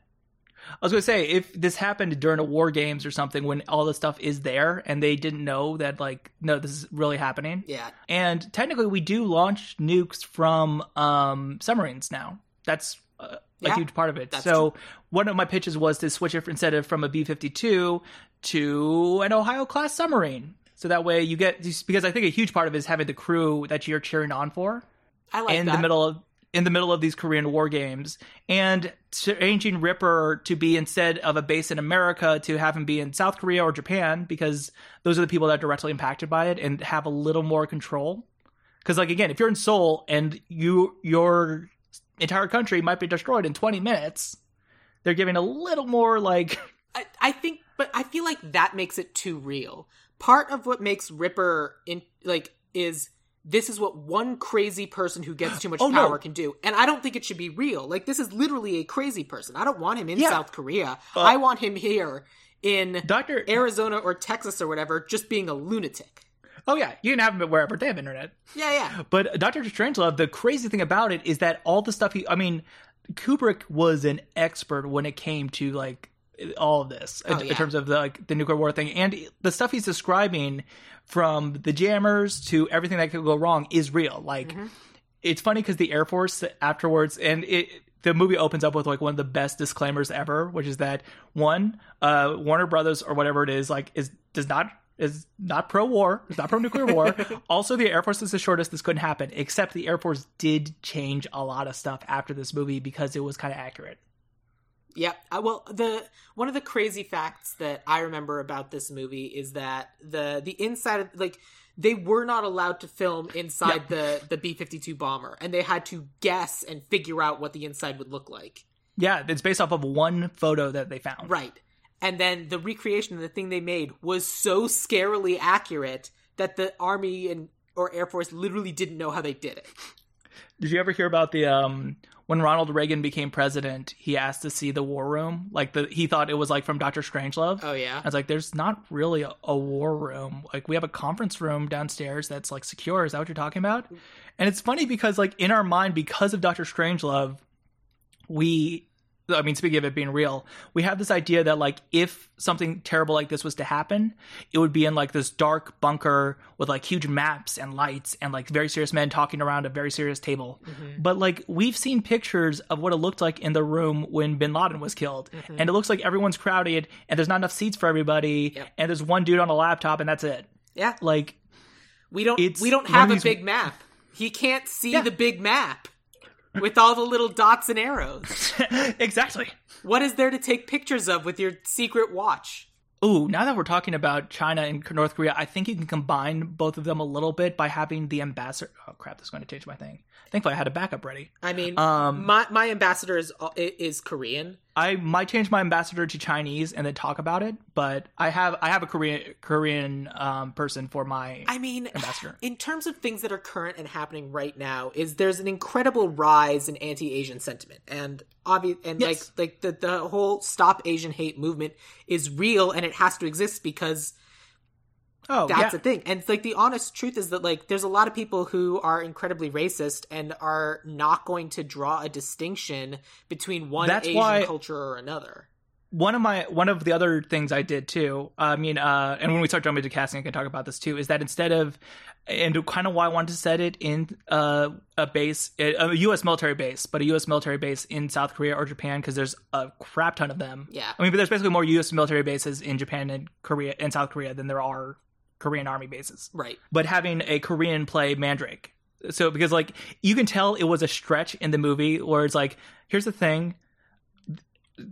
C: I was going to say if this happened during a war games or something when all the stuff is there and they didn't know that like no this is really happening
B: Yeah,
C: And technically, we do launch nukes from um, submarines now. That's uh,
B: Yeah,
C: a huge part of it. So one of my pitches was to switch it instead of from a B fifty two to an Ohio class submarine. So that way you get because I think a huge part of it is having the crew that you're cheering on for
B: I like
C: in
B: that.
C: the middle of in the middle of these Korean War games, and changing Ripper to be instead of a base in America to have him be in South Korea or Japan because those are the people that are directly impacted by it and have a little more control. Because like again, if you're in Seoul and you your entire country might be destroyed in 20 minutes, they're giving a little more like
B: I, I think, but I feel like that makes it too real. Part of what makes Ripper in like is this is what one crazy person who gets too much
C: Oh, no.
B: power can do. And I don't think it should be real. Like, this is literally a crazy person. I don't want him in
C: Yeah.
B: South Korea.
C: Uh,
B: I want him here in
C: Doctor.
B: Arizona or Texas or whatever, just being a lunatic.
C: Oh yeah, you can have him wherever they have internet.
B: Yeah, yeah.
C: But Doctor Strangelove, the crazy thing about it is that all the stuff he, I mean, Kubrick was an expert when it came to like all of this in,
B: Oh,
C: in
B: yeah.
C: terms of the like the nuclear war thing and the stuff he's describing from the jammers to everything that could go wrong is real. Like
B: Mm-hmm.
C: it's funny because the Air Force afterwards and it. The movie opens up with like one of the best disclaimers ever, which is that one, uh, Warner Brothers or whatever it is, like is does not is not pro war, is not pro nuclear war. also, the Air Force is assured us this couldn't happen, except the Air Force did change a lot of stuff after this movie because it was kind of accurate.
B: Yeah. Uh, well, the one of the crazy facts that I remember about this movie is that the the inside of like they were not allowed to film inside the the B fifty two bomber, and they had to guess and figure out what the inside would look like.
C: Yeah, it's based off of one photo that they found.
B: Right. And then the recreation of the thing they made was so scarily accurate that the army and or air force literally didn't know how they did it.
C: Did you ever hear about the um when Ronald Reagan became president, he asked to see the war room? Like the he thought it was like from Doctor Strangelove.
B: Oh yeah.
C: I was like, there's not really a, a war room. Like we have a conference room downstairs that's like secure. Is that what you're talking about? And it's funny because like in our mind, because of Doctor Strangelove, we I mean, speaking of it being real, we have this idea that like if something terrible like this was to happen, it would be in like this dark bunker with like huge maps and lights and like very serious men talking around a very serious table. Mm-hmm. But like we've seen pictures of what it looked like in the room when Bin Laden was killed, mm-hmm. and it looks like everyone's crowded and there's not enough seats for everybody,
B: Yep.
C: and there's one dude on a laptop and that's it.
B: Yeah.
C: Like
B: We don't we don't have a big map. He can't see
C: Yeah.
B: the big map with all the little dots and arrows.
C: exactly.
B: What is there to take pictures of with your secret watch?
C: Ooh, now that we're talking about China and North Korea, I think you can combine both of them a little bit by having the ambassador. Oh crap, this is going to change my thing. Thankfully, I had a backup ready.
B: I mean,
C: Um,
B: my my ambassador is is Korean.
C: I might change my ambassador to Chinese and then talk about it, but I have I have a Korean Korean um, person for my.
B: I mean,
C: Ambassador.
B: in terms of things that are current and happening right now, is there's an incredible rise in anti-Asian sentiment, and obvious, and
C: Yes.
B: like like the the whole Stop Asian Hate movement is real, and it has to exist because
C: oh,
B: that's
C: yeah.
B: the thing. And it's like the honest truth is that like there's a lot of people who are incredibly racist and are not going to draw a distinction between one
C: That's
B: Asian
C: why-
B: culture or another.
C: one of my one of the other things I did too. I mean, uh, and when we start jumping into casting, I can talk about this too. Is that instead of and kind of why I wanted to set it in uh, a base, a U.S. military base, but a U.S. military base in South Korea or Japan because there's a crap ton of them.
B: Yeah.
C: I mean, but there's basically more U.S. military bases in Japan and Korea and South Korea than there are Korean army bases
B: Right.
C: but having a Korean play Mandrake. So because like you can tell it was a stretch in the movie where it's like, here's the thing.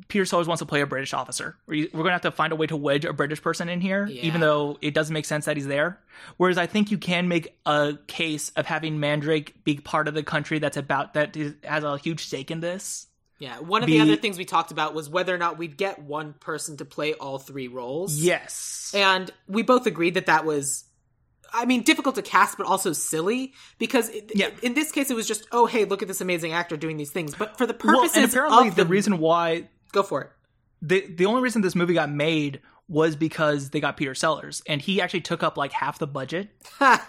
C: Peter Sellers wants to play a British officer. We- We're gonna have to find a way to wedge a British person in here,
B: Yeah.
C: even though it doesn't make sense that he's there. Whereas I think you can make a case of having Mandrake be part of the country that's about that has a huge stake in this.
B: Yeah. One of
C: Be-
B: the other things we talked about was whether or not we'd get one person to play all three roles.
C: Yes,
B: And we both agreed that that was, I mean, difficult to cast, but also silly because it,
C: Yeah.
B: in this case it was just, oh, hey, look at this amazing actor doing these things. But for the
C: well,
B: purposes
C: and apparently
B: of
C: the reason why
B: go for it.
C: the the only reason this movie got made was because they got Peter Sellers, and he actually took up like half the budget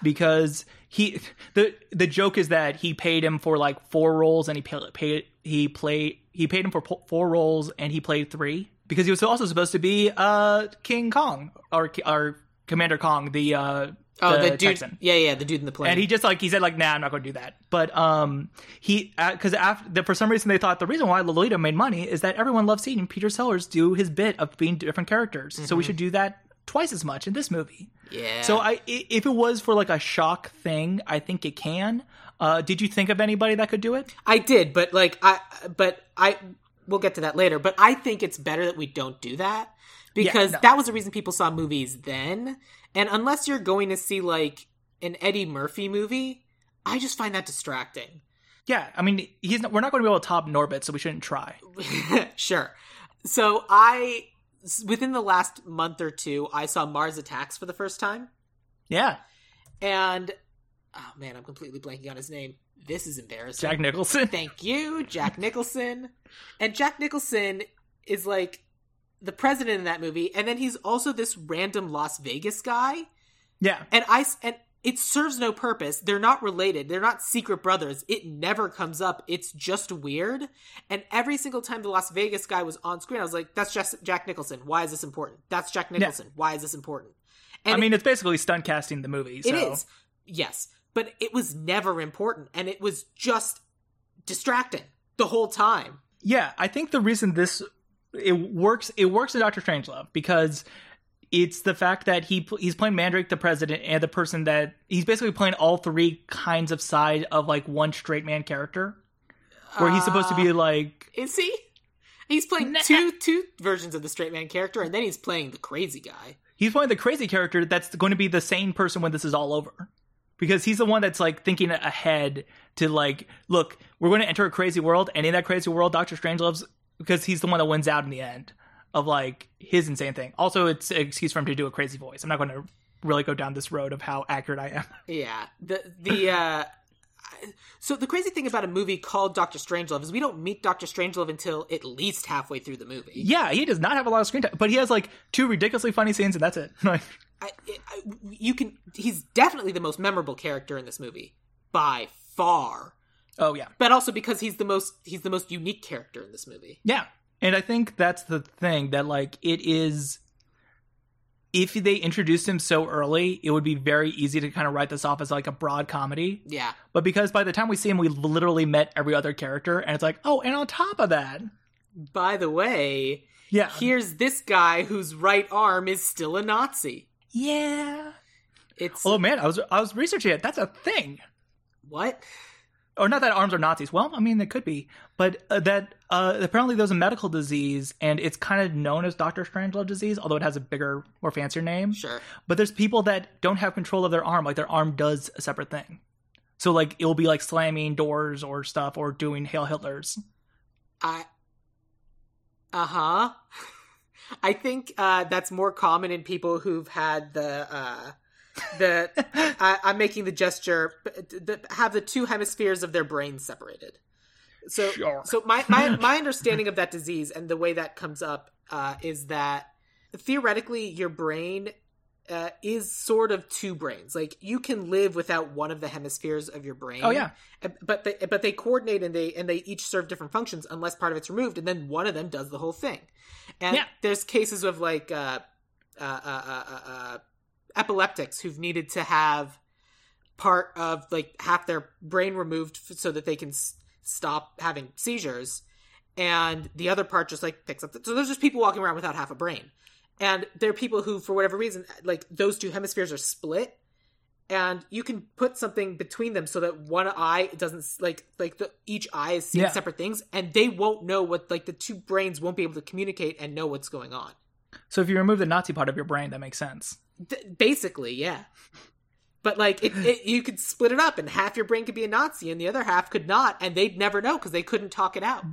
C: because he the the joke is that he paid him for like four roles and he paid, paid he played he paid him for po- four roles and he played three because he was also supposed to be uh King Kong or or Commander Kong the uh
B: Oh, the, dude.
C: Texan.
B: Yeah, yeah, the dude in the plane.
C: And he just like he said like nah I'm not going to do that. But um he because after for some reason they thought the reason why Lolita made money is that everyone loves seeing Peter Sellers do his bit of being different characters. So we should do that twice as much in this movie.
B: yeah.
C: So i- if it was for like a shock thing, I think it can. Uh did you think of anybody that could do it?
B: I did, but like I, but I, we'll get to that later. But I think it's better that we don't do that because
C: no.
B: that was the reason people saw movies then. And unless you're going to see like an Eddie Murphy movie, I just find that distracting.
C: Yeah, I mean he's not, we're not going to be able to top Norbit, so we shouldn't try.
B: sure. So I, within the last month or two, I saw Mars Attacks for the first time.
C: Yeah.
B: and oh man, I'm completely blanking on his name. This is embarrassing.
C: Jack Nicholson.
B: Thank you, Jack Nicholson. and Jack Nicholson is like the president in that movie, and then he's also this random Las Vegas guy.
C: Yeah.
B: And I and it serves no purpose. They're not related. They're not secret brothers. It never comes up. It's just weird. And every single time the Las Vegas guy was on screen, I was like, "That's just Jack Nicholson. Why is this important? That's Jack Nicholson. Yeah. Why is this important?"
C: And I mean, it, it's basically stunt casting the movie. So.
B: It is. Yes, but it was never important, and it was just distracting the whole time.
C: Yeah, I think the reason this it works it works in Doctor Strangelove because it's the fact that he he's playing Mandrake the president and the person that he's basically playing all three kinds of side of like one straight man character where he's supposed to be uh, like
B: is he? He's playing two two versions of the straight man character and then he's playing the crazy guy.
C: He's playing the crazy character that's going to be the sane person when this is all over because he's the one that's like thinking ahead to like look we're going to enter a crazy world and in that crazy world doctor Strange strangelove's because he's the one that wins out in the end of like his insane thing. Also, it's an excuse for him to do a crazy voice. I'm not going to really go down this road of how accurate I am.
B: Yeah. The the uh so the crazy thing about a movie called Doctor Strangelove is we don't meet Doctor Strangelove until at least halfway through the movie.
C: Yeah, he does not have a lot of screen time, but he has like two ridiculously funny scenes, and that's it. Like,
B: I, I, you can, he's definitely the most memorable character in this movie by far.
C: Oh yeah,
B: but also because he's the most he's the most unique character in this movie.
C: Yeah, and I think that's the thing that like it is if they introduced him so early, it would be very easy to kind of write this off as like a broad comedy.
B: Yeah.
C: But because by the time we see him, we literally met every other character, and it's like, oh, and on top of that,
B: by the way,
C: yeah,
B: here's this guy whose right arm is still a Nazi.
C: Yeah.
B: It's
C: oh man, I was I was researching it. That's a thing.
B: What?
C: or not that arms are Nazis. Well, I mean, they could be, but uh, that uh, apparently there's a medical disease, and it's kind of known as Doctor Strangelove disease, although it has a bigger, more fancier name.
B: Sure.
C: But there's people that don't have control of their arm, like their arm does a separate thing. So like it'll be like slamming doors or stuff, or doing Hail Hitlers.
B: I. Uh huh. I think uh, that's more common in people who've had the uh, that I, am making the gesture that have the two hemispheres of their brain separated. So, sure. so my, my my understanding of that disease and the way that comes up uh, is that theoretically your brain uh, is sort of two brains. Like you can live without one of the hemispheres of your brain.
C: Oh yeah,
B: but they, but they coordinate and they and they each serve different functions unless part of it's removed, and then one of them does the whole thing. And yeah. there's cases of like uh, uh, uh, uh, uh epileptics who've needed to have part of like half their brain removed so that they can s- stop having seizures. And the other part just like picks up the- so there's just people walking around without half a brain. And there are people who for whatever reason like those two hemispheres are split and you can put something between them so that one eye doesn't like like the each eye is seeing yeah. separate things and they won't know what like the two brains won't be able to communicate and know what's going on
C: so if you remove the nazi part of your brain that makes sense
B: D- basically, yeah. But like, it, it, you could split it up, and half your brain could be a Nazi, and the other half could not, and they'd never know because they couldn't talk it out.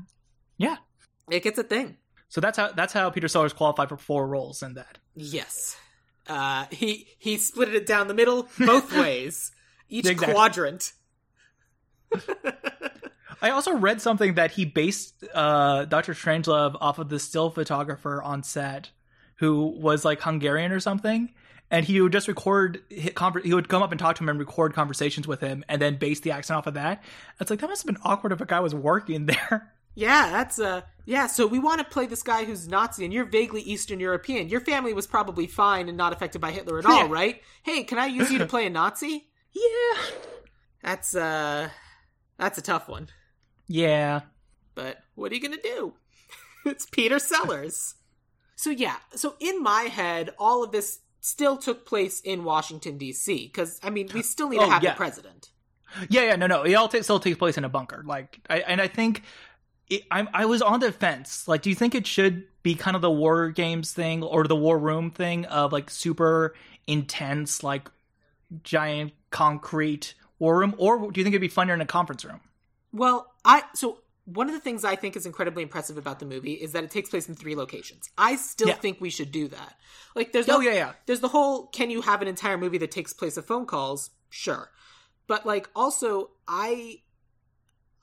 C: Yeah,
B: it gets a thing.
C: So that's how that's how Peter Sellers qualified for four roles in that.
B: Yes, uh, he he split it down the middle both ways, each exactly. quadrant.
C: I also read something that he based uh, Doctor Strangelove off of the still photographer on set, who was like Hungarian or something, and he would just record he would come up and talk to him and record conversations with him and then base the accent off of that it's like that must have been awkward if a guy was working there
B: yeah that's uh yeah so we want to play this guy who's nazi and you're vaguely eastern european your family was probably fine and not affected by hitler at all, yeah. right? hey can i use you to play a nazi
C: yeah
B: that's uh that's a tough one
C: yeah
B: but what are you gonna do it's peter sellers so yeah so in my head all of this still took place in Washington D.C. Because I mean, we still need to oh, have yeah. the president.
C: Yeah, yeah, no, no, it all t- still takes place in a bunker. Like, I, and I think it, I, I was on the fence. Like, do you think it should be kind of the war games thing or the war room thing of like super intense, like giant concrete war room, or do you think it'd be funnier in a conference room?
B: Well, I so one of the things I think is incredibly impressive about the movie is that it takes place in three locations. I still yeah. think we should do that. Like, there's
C: oh yeah, yeah.
B: There's the whole can you have an entire movie that takes place of phone calls? Sure, but like also I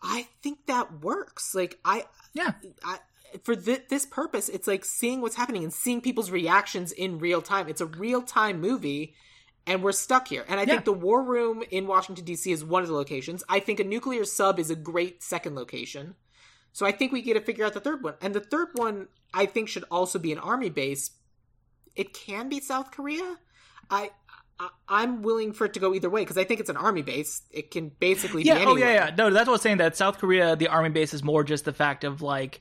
B: I think that works. Like I
C: Yeah.
B: I for th- this purpose, it's like seeing what's happening and seeing people's reactions in real time. It's a real time movie, and we're stuck here. And I
C: Yeah.
B: think the War Room in Washington D.C. is one of the locations. I think a nuclear sub is a great second location. So I think we get to figure out the third one, and the third one I think should also be an army base. It can be South Korea. I. I I'm willing for it to go either way because I think it's an army base. It can basically
C: Yeah.
B: be
C: Oh yeah, yeah. No, that's what I was saying. That South Korea, the army base is more just the fact of like,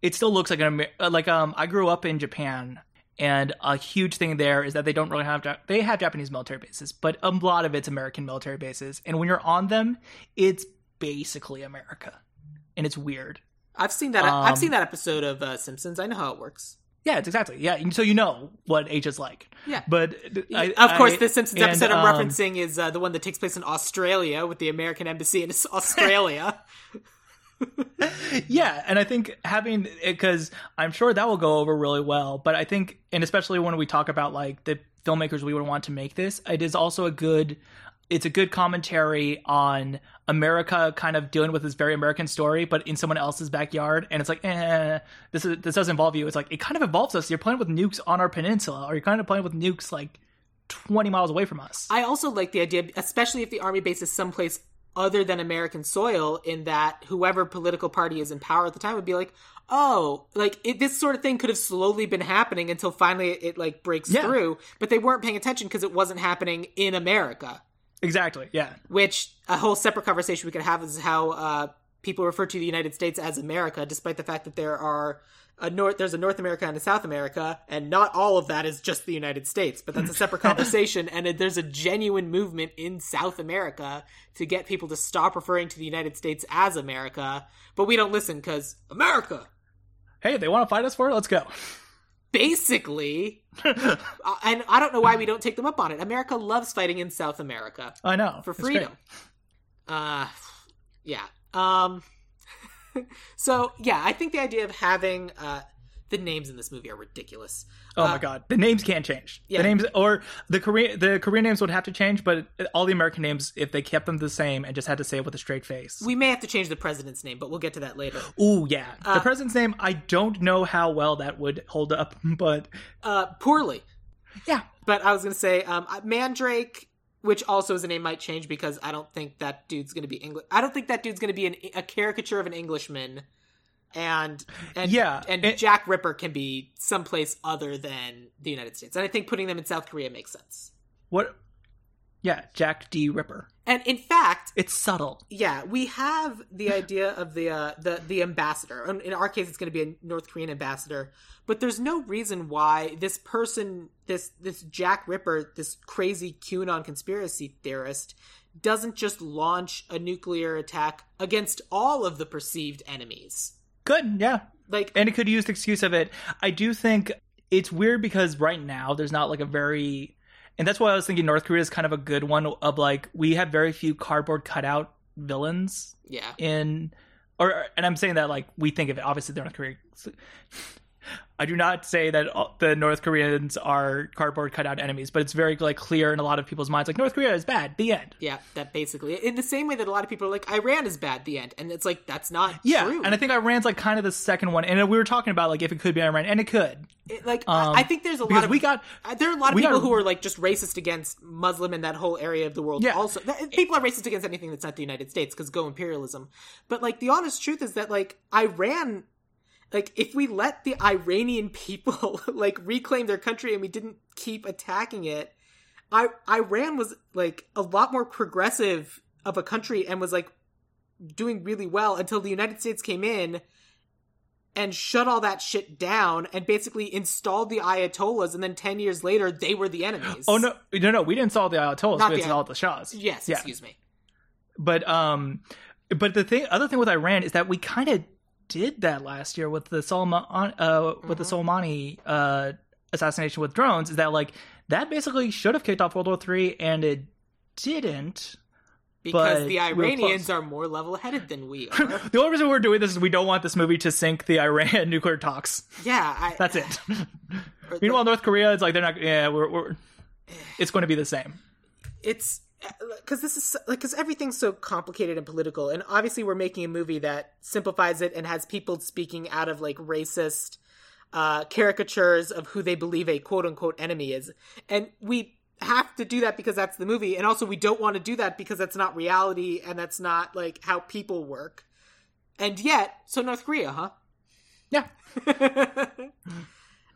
C: it still looks like an uh, like um. I grew up in Japan, and a huge thing there is that they don't really have they have Japanese military bases, but a lot of it's American military bases, and when you're on them, it's basically America, and it's weird.
B: I've seen that.
C: Um,
B: I've seen that episode of uh, Simpsons. I know how it works.
C: Yeah, it's exactly yeah. So you know what H is like.
B: Yeah.
C: but I,
B: of course,
C: I-
B: the Simpsons
C: and,
B: episode I'm
C: um,
B: referencing is uh, the one that takes place in Australia with the American embassy in Australia.
C: yeah and i think having because i'm sure that will go over really well but i think and especially when we talk about like the filmmakers we would want to make this it is also a good it's a good commentary on america kind of dealing with this very american story but in someone else's backyard. And it's like eh, this is this doesn't involve you. It's like it kind of involves us. You're playing with nukes on our peninsula or you're kind of playing with nukes like 20 miles away from us.
B: I also like the idea, especially if the army base is someplace other than American soil, in that whoever political party is in power at the time would be like, oh, like it, this sort of thing could have slowly been happening until finally it, it like breaks
C: Yeah.
B: through, but they weren't paying attention because it wasn't happening in America.
C: Exactly yeah
B: which a whole separate conversation we could have is how uh, people refer to the United States as America, despite the fact that there are a North, there's a North America and a South America, and not all of that is just the United States. But that's a separate conversation, and it, there's a genuine movement in South America to get people to stop referring to the United States as America. But we don't listen because America,
C: hey they want to fight us for it let's go
B: basically, and I don't know why we don't take them up on it. America loves fighting in South America.
C: i know
B: for freedom. Uh, yeah. Um, so yeah, I think the idea of having uh the names in this movie are ridiculous.
C: Oh
B: Uh,
C: my god, the names can't change.
B: yeah.
C: The names or the Korean the Korean names would have to change, but all the American names, if they kept them the same and just had to say it with a straight face.
B: We may have to change the president's name, but we'll get to that later.
C: Ooh, yeah.
B: Uh,
C: the president's name, I don't know how well that would hold up, but
B: Uh, poorly.
C: yeah.
B: But I was gonna say, um, Mandrake, which also is a name, might change because I don't think that dude's gonna be English. I don't think that dude's gonna be an, a caricature of an Englishman. And and
C: Yeah,
B: and
C: it-
B: Jack Ripper can be someplace other than the United States, and I think putting them in South Korea makes sense.
C: What? Yeah, Jack D. Ripper.
B: And in fact,
C: It's subtle.
B: yeah, we have the idea of the uh, the the ambassador. In in our case, it's going to be a North Korean ambassador. But there's no reason why this person, this this Jack Ripper, this crazy QAnon conspiracy theorist, doesn't just launch a nuclear attack against all of the perceived enemies.
C: Good, yeah.
B: Like,
C: And it could use the excuse of it. I do think it's weird because right now there's not like a very and that's why I was thinking North Korea is kind of a good one of like we have very few cardboard cutout villains
B: yeah,
C: in or and I'm saying that like we think of it obviously they're North Korea I do not say that the North Koreans are cardboard cutout enemies but it's very like clear in a lot of people's minds like North Korea is bad the end
B: yeah, that basically in the same way that a lot of people are like Iran is bad. The end, and it's like that's not
C: yeah
B: true.
C: and I think Iran's like kind of the second one and we were talking about like if it could be Iran and it could
B: It- like
C: Um,
B: I I think there's a lot of
C: we got
B: there are a lot of people
C: got-
B: who are like just racist against Muslim and that whole area of the world.
C: Yeah.
B: Also, people are racist against anything that's not the United States because go imperialism. But like the honest truth is that like Iran, like if we let the Iranian people like reclaim their country and we didn't keep attacking it, I Iran was like a lot more progressive of a country and was like doing really well until the United States came in and shut all that shit down and basically installed the ayatollahs and then 10 years later they were the enemies
C: Oh no, no, no! We didn't install the Ayatollahs.
B: Not
C: we
B: the-
C: installed the Shahs.
B: yes
C: Yeah.
B: excuse me
C: But um, but the thing, other thing with Iran is that we kind of did that last year with the Solomon, uh, with the
B: Mm-hmm.
C: Soleimani uh assassination with drones. Is that like that basically should have kicked off World War Three, and it didn't.
B: because the iranians are more level-headed than we are
C: The only reason we're doing this is we don't want this movie to sink the Iran nuclear talks.
B: yeah I,
C: That's it. Meanwhile, North Korea, it's like they're not. Yeah, we're. we're it's going to be the same.
B: it's because this is like because everything's so complicated and political, and obviously we're making a movie that simplifies it and has people speaking out of like racist uh, caricatures of who they believe a quote unquote enemy is, and we have to do that because that's the movie, and also we don't want to do that because that's not reality and that's not like how people work. And yet, so North Korea, huh?
C: Yeah.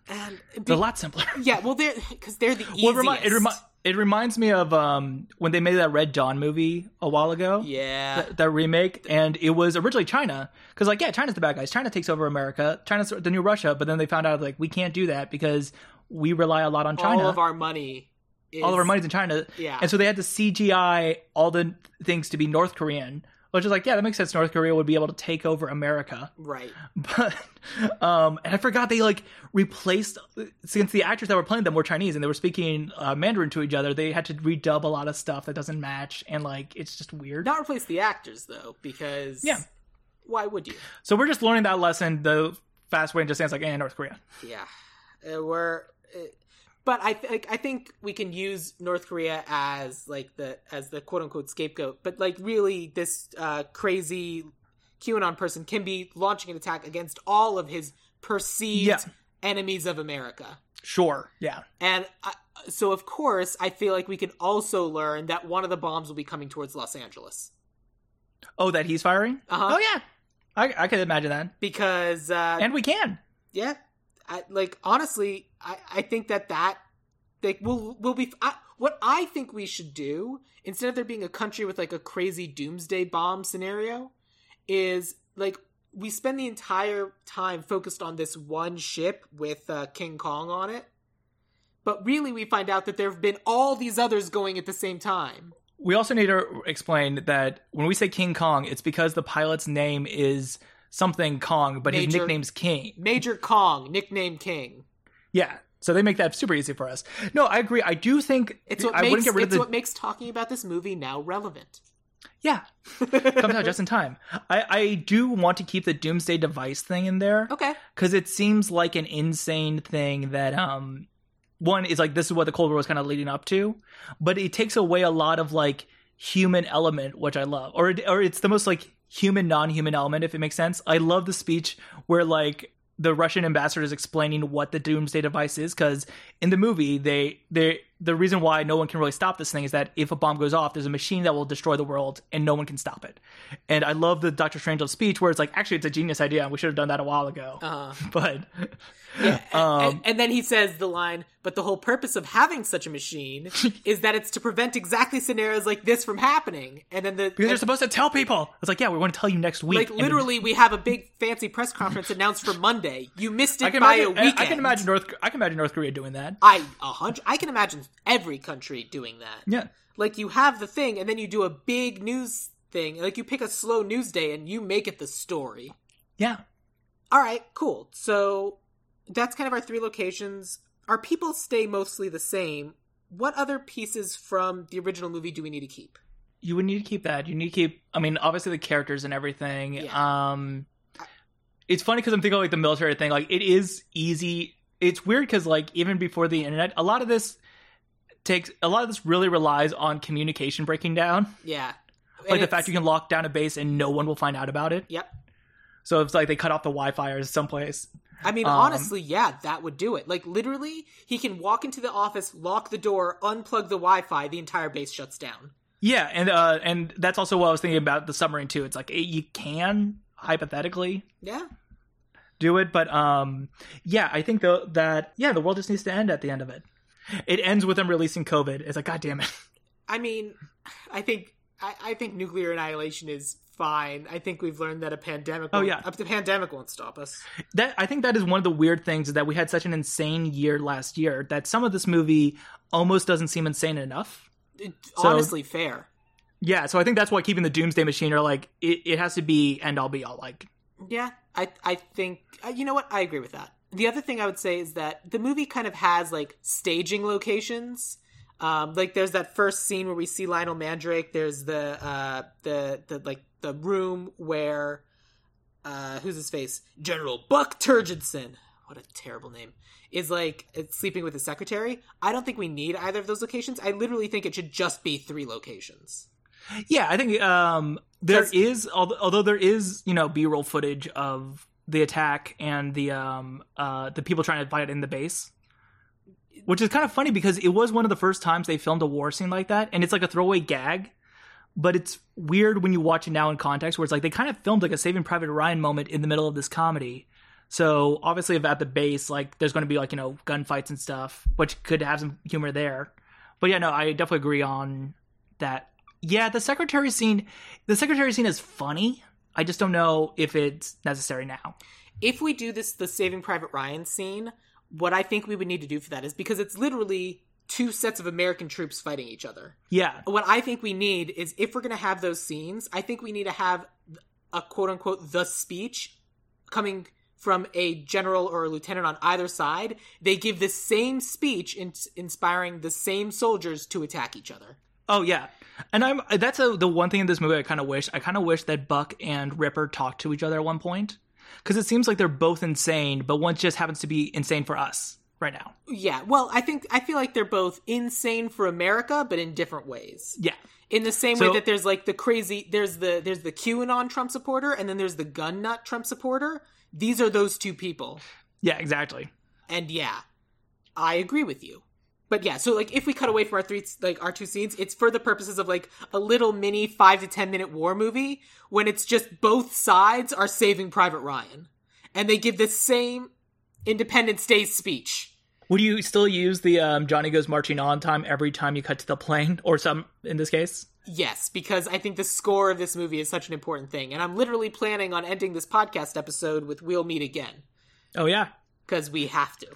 B: and
C: it's a lot simpler.
B: Yeah, well, they're because they're the easiest.
C: Well, it, remi- it, remi- it, reminds me of um, when they made that Red Dawn movie a while ago.
B: Yeah,
C: that, that remake, and it was originally China because, like, yeah, China's the bad guys. China takes over America. China's the new Russia, but then they found out like we can't do that because we rely a lot on China.
B: All of our money. Is...
C: All of our money's in China.
B: Yeah,
C: and so they had to CGI all the things to be North Korean which is like, yeah, that makes sense. North Korea would be able to take over America,
B: right?
C: But, um, and I forgot they like replaced since the actors that were playing them were Chinese and they were speaking uh, Mandarin to each other. They had to redub a lot of stuff that doesn't match, and like it's just weird.
B: Not replace the actors though, because
C: yeah,
B: why would you?
C: So we're just learning that lesson the fast way and just sounds like, eh, North Korea.
B: Yeah, uh, we're. Uh, but I th- I think we can use North Korea as like the as the quote unquote scapegoat. But like really, this uh, crazy QAnon person can be launching an attack against all of his perceived yeah. enemies of America.
C: Sure. Yeah.
B: And I, so of course, I feel like we can also learn that one of the bombs will be coming towards Los Angeles.
C: Oh, that he's firing?
B: Uh-huh.
C: Oh yeah, I I could imagine that
B: because uh,
C: and we can.
B: Yeah, I, like honestly, I, I think that that like will will be I, what I think we should do instead of there being a country with like a crazy doomsday bomb scenario is like we spend the entire time focused on this one ship with uh, King Kong on it, but really we find out that there have been all these others going at the same time.
C: We also need to explain that when we say King Kong, it's because the pilot's name is something Kong, but Major, his nickname's King.
B: Major Kong, nickname King.
C: Yeah. So they make that super easy for us. No, I agree. I do think
B: it's what
C: I
B: makes, get rid it's of the... what makes talking about this movie now relevant.
C: Yeah, comes out just in time. I, I do want to keep the Doomsday device thing in there.
B: Okay,
C: because it seems like an insane thing that um one is like this is what the Cold War was kind of leading up to, but it takes away a lot of like human element, which I love, or or it's the most like human non-human element if it makes sense. I love the speech where like the Russian ambassador is explaining what the doomsday device is because in the movie they they the reason why no one can really stop this thing is that if a bomb goes off, there's a machine that will destroy the world and no one can stop it. And I love the Doctor Strangelove speech where it's like, actually, it's a genius idea and we should have done that a while ago.
B: Uh-huh.
C: But
B: yeah, um, and, and, then he says the line, "But the whole purpose of having such a machine is that it's to prevent exactly scenarios like this from happening." And then the
C: because
B: and,
C: they're supposed to tell people. It's like, yeah, we want to tell you next week.
B: Like literally, we have a big fancy press conference announced for Monday. You missed it by
C: imagine,
B: a weekend. I
C: can imagine North. I can imagine North Korea doing that.
B: I a hundred. I can imagine every country doing that.
C: Yeah.
B: Like you have the thing, and then you do a big news thing. Like you pick a slow news day, and you make it the story.
C: Yeah.
B: All right. Cool. So that's kind of our three locations. Our people stay mostly the same. What other pieces from the original movie do we need to keep?
C: You would need to keep that. You need to keep. I mean, obviously the characters and everything. Yeah. Um, it's funny because I'm thinking like the military thing. Like it is easy. It's weird because like even before the internet, a lot of this takes a lot of this really relies on communication breaking down.
B: Yeah.
C: Like and the fact you can lock down a base and no one will find out about it.
B: Yep.
C: So it's like they cut off the Wi-Fi or someplace.
B: I mean, um, honestly, yeah, that would do it. Like literally, he can walk into the office, lock the door, unplug the Wi-Fi, the entire base shuts down.
C: Yeah, and uh, and that's also what I was thinking about the submarine too. It's like you can hypothetically,
B: yeah,
C: do it, but um, yeah, I think though that yeah, the world just needs to end at the end of it. It ends with them releasing COVID. It's like, God damn it.
B: I mean, I think I, I think nuclear annihilation is fine. I think we've learned that a pandemic.
C: Oh yeah,
B: the pandemic won't stop us.
C: That I think that is one of the weird things is that we had such an insane year last year that some of this movie almost doesn't seem insane enough.
B: It, so, honestly, fair.
C: Yeah, so I think that's why keeping the Doomsday Machine are like it, it has to be end all be all. Like,
B: yeah, I I think uh, you know what I agree with that. The other thing I would say is that the movie kind of has like staging locations um, like there's that first scene where we see Lionel Mandrake. There's the uh, the the like the room where uh, who's his face General Buck Turgidson. what a terrible name is like sleeping with his secretary. I don't think we need either of those locations. I literally think it should just be three locations.
C: Yeah, I think um, there is, although although there is, you know, B-roll footage of the attack and the um, uh, the people trying to fight it in the base, which is kind of funny because it was one of the first times they filmed a war scene like that, and it's like a throwaway gag. But it's weird when you watch it now in context, where it's like they kind of filmed like a Saving Private Ryan moment in the middle of this comedy. So obviously, at the base, like there's going to be like you know gunfights and stuff, which could have some humor there. But yeah, no, I definitely agree on that yeah, the secretary scene, the secretary scene is funny. I just don't know if it's necessary now.
B: If we do this, the Saving Private Ryan scene, what I think we would need to do for that is because it's literally two sets of American troops fighting each other.
C: Yeah.
B: What I think we need is if we're going to have those scenes, I think we need to have a quote unquote the speech coming from a general or a lieutenant on either side. They give the same speech, in- inspiring the same soldiers to attack each other.
C: Oh yeah, and I'm that's a, the one thing in this movie I kind of wish I kind of wish that Buck and Ripper talked to each other at one point because it seems like they're both insane, but one just happens to be insane for us right now.
B: Yeah, well, I think I feel like they're both insane for America, but in different ways.
C: Yeah,
B: in the same so, way that there's like the crazy there's the there's the QAnon Trump supporter, and then there's the gun nut Trump supporter. These are those two people.
C: Yeah, exactly.
B: And yeah, I agree with you but yeah, so like if we cut away from our three like our two scenes, it's for the purposes of like a little mini five to ten minute war movie when it's just both sides are saving Private Ryan, and they give the same Independence Day speech.
C: Would you still use the um, Johnny goes marching on time every time you cut to the plane, or some in this case?
B: Yes, because I think the score of this movie is such an important thing, and I'm literally planning on ending this podcast episode with "We'll Meet Again."
C: Oh yeah,
B: because we have to.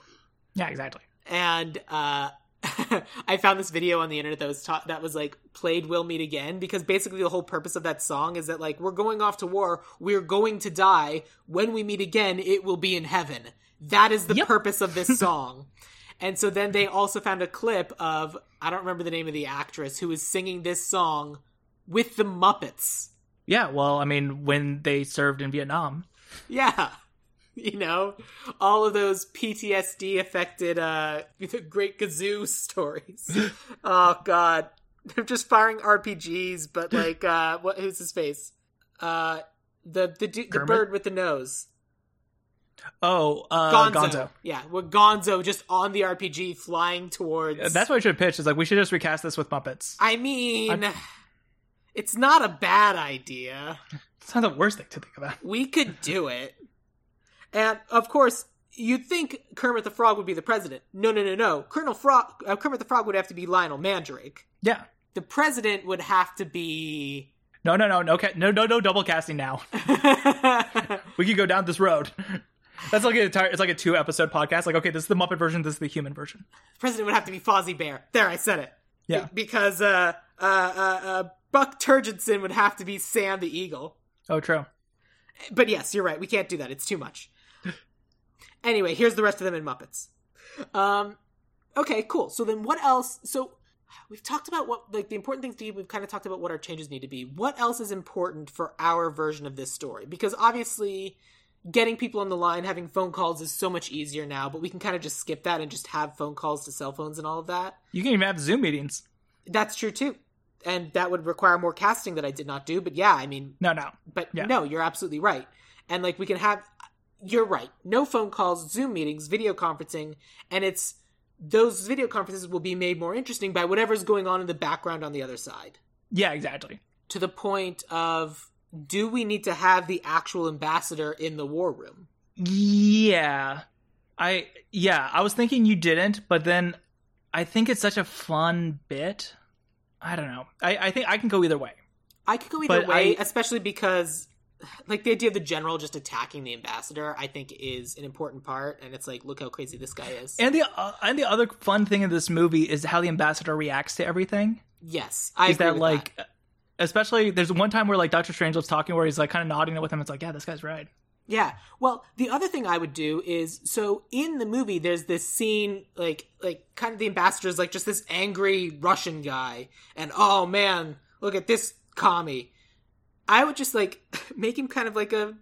C: Yeah, exactly
B: and uh, I found this video on the internet that was taught that was like played "We'll Meet Again" because basically the whole purpose of that song is that like we're going off to war, we're going to die. When we meet again, it will be in heaven. That is the yep. purpose of this song. and so then they also found a clip of I don't remember the name of the actress who was singing this song with the Muppets.
C: Yeah, well, I mean, when they served in Vietnam.
B: Yeah. you know all of those ptsd affected uh great gazoo stories oh god they're just firing rpgs but like uh what who's his face uh the the the bird with the nose
C: Oh, uh, Gonzo. Gonzo.
B: Yeah, with Gonzo just on the RPG flying towards.
C: That's what I should pitch. Is like we should just recast this with Muppets.
B: I mean, I'm... it's not a bad idea.
C: It's not the worst thing to think about.
B: We could do it. And of course, you'd think Kermit the Frog would be the president. No, no, no, no. Colonel Frog, uh, Kermit the Frog would have to be Lionel Mandrake.
C: Yeah.
B: The president would have to be.
C: No, no, no, no, no, no, no, double casting now. we could go down this road. That's like a entire, it's like a two episode podcast. Like, okay, this is the Muppet version, this is the human version.
B: The president would have to be Fozzie Bear. There, I said it.
C: Yeah.
B: because uh, uh, uh, uh, Buck Turgidson would have to be Sam the Eagle.
C: Oh, true.
B: But yes, you're right. We can't do that. It's too much. Anyway, here's the rest of them in Muppets. Um, okay, cool. So then, what else? So we've talked about what like the important things. To, we've kind of talked about what our changes need to be. What else is important for our version of this story? Because obviously, getting people on the line, having phone calls is so much easier now. But we can kind of just skip that and just have phone calls to cell phones and all of that.
C: You can even have Zoom meetings.
B: That's true too and that would require more casting that I did not do. But yeah, I mean,
C: no, no,
B: but yeah. no, you're absolutely right. And like we can have you're right. No phone calls, Zoom meetings, video conferencing, and it's those video conferences will be made more interesting by whatever's going on in the background on the other side.
C: Yeah, exactly.
B: To the point of do we need to have the actual ambassador in the war room?
C: Yeah. I yeah, I was thinking you didn't, but then I think it's such a fun bit. I don't know. I, I think I can go either way.
B: I could go either but way, I, especially because like the idea of the general just attacking the ambassador i think is an important part and it's like look how crazy this guy is.
C: And the uh, and the other fun thing in this movie is how the ambassador reacts to everything.
B: Yes i is that
C: like
B: that.
C: especially there's one time where like dr strange was talking where he's like kind of nodding it with him. It's like yeah this guy's right.
B: Yeah. Well the other thing i would do is so in the movie there's this scene like like kind of the ambassador's like just this angry russian guy and oh man look at this commie I would just like make him kind of like a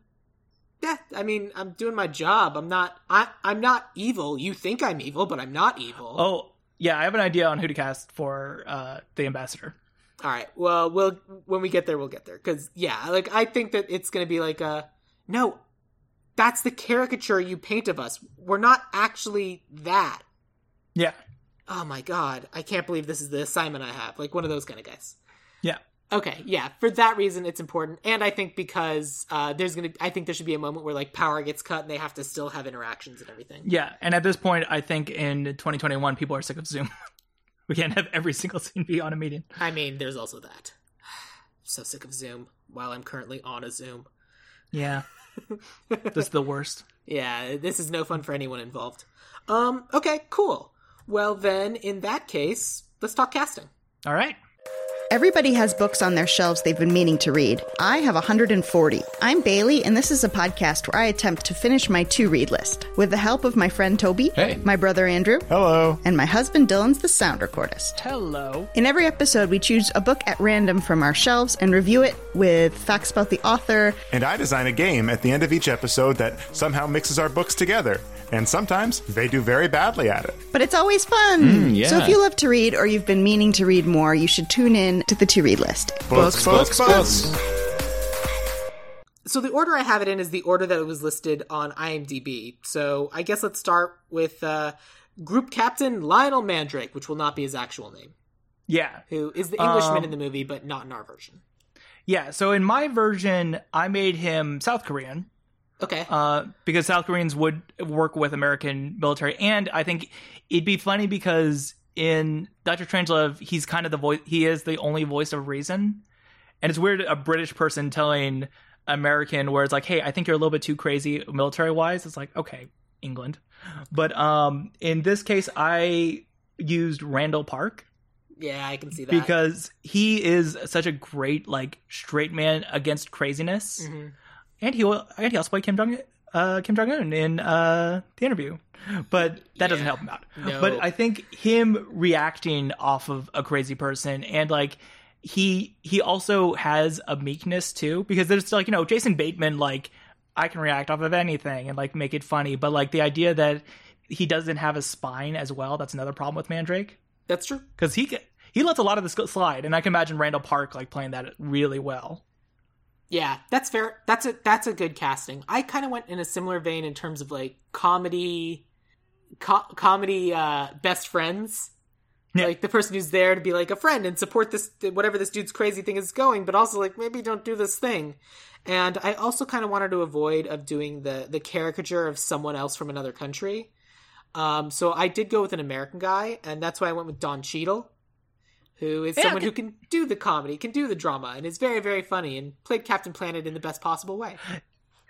B: Yeah, I mean, I'm doing my job. I'm not. I I'm not evil. You think I'm evil, but I'm not evil.
C: Oh, yeah, I have an idea on who to cast for uh, the ambassador.
B: All right. Well, we'll when we get there, we'll get there. Because yeah, like I think that it's gonna be like a no. That's the caricature you paint of us. We're not actually that.
C: Yeah.
B: Oh my god, I can't believe this is the assignment I have. Like one of those kind of guys. Okay, yeah. For that reason, it's important, and I think because uh, there's gonna, I think there should be a moment where like power gets cut and they have to still have interactions and everything.
C: Yeah, and at this point, I think in 2021, people are sick of Zoom. we can't have every single scene be on a meeting.
B: I mean, there's also that. so sick of Zoom while I'm currently on a Zoom.
C: Yeah, this is the worst.
B: Yeah, this is no fun for anyone involved. Um. Okay. Cool. Well, then, in that case, let's talk casting.
C: All right.
A: Everybody has books on their shelves they've been meaning to read. I have 140. I'm Bailey, and this is a podcast where I attempt to finish my to read list. With the help of my friend Toby,
D: Hey.
A: my brother Andrew,
D: Hello.
A: and my husband Dylan's the sound recordist.
C: Hello.
A: In every episode, we choose a book at random from our shelves and review it with facts about the author.
D: And I design a game at the end of each episode that somehow mixes our books together. And sometimes they do very badly at it.
A: But it's always fun.
D: yeah.
A: So if you love to read or you've been meaning to read more, you should tune in to the to read list.
D: Books, books, books.
B: So the order I have it in is the order that it was listed on IMDb. So I guess let's start with uh, Group Captain Lionel Mandrake, which will not be his actual name,
C: Yeah.
B: who is the Englishman
C: Um,
B: in the movie, but not in our version.
C: Yeah. So in my version, I made him South Korean.
B: Okay.
C: uh, because South Koreans would work with American military, and I think it'd be funny because in Doctor Strangelove, he's kind of the voice. He is the only voice of reason, and it's weird a British person telling American where it's like, "Hey, I think you're a little bit too crazy military wise." It's like, okay, England, but um, in this case, I used Randall Park
B: yeah, I can see that.
C: because he is such a great like straight man against craziness
B: Mhm.
C: And he will, and he also played Kim Jong uh, Kim Jong Un in uh, the interview, but that doesn't help him out.
B: No.
C: But I think him reacting off of a crazy person and like he he also has a meekness too because there's like you know Jason Bateman like I can react off of anything and like make it funny, but like the idea that he doesn't have a spine as well that's another problem with Mandrake
B: That's true.
C: because he he lets a lot of this go- slide, and I can imagine Randall Park like playing that really well.
B: Yeah, that's fair. That's a that's a good casting. I kind of went in a similar vein in terms of like comedy, co- comedy uh, best friends.
C: Yeah.
B: Like the person who's there to be like a friend and support this whatever this dude's crazy thing is going, but also like maybe don't do this thing. And I also kind of wanted to avoid of doing the the caricature of someone else from another country. Um, so I did go with an American guy, and that's why I went with Don Cheadle, who is
C: Yeah,
B: someone
C: I
B: who can do the comedy, can do the drama, and is very very funny, and played Captain Planet in the best possible way.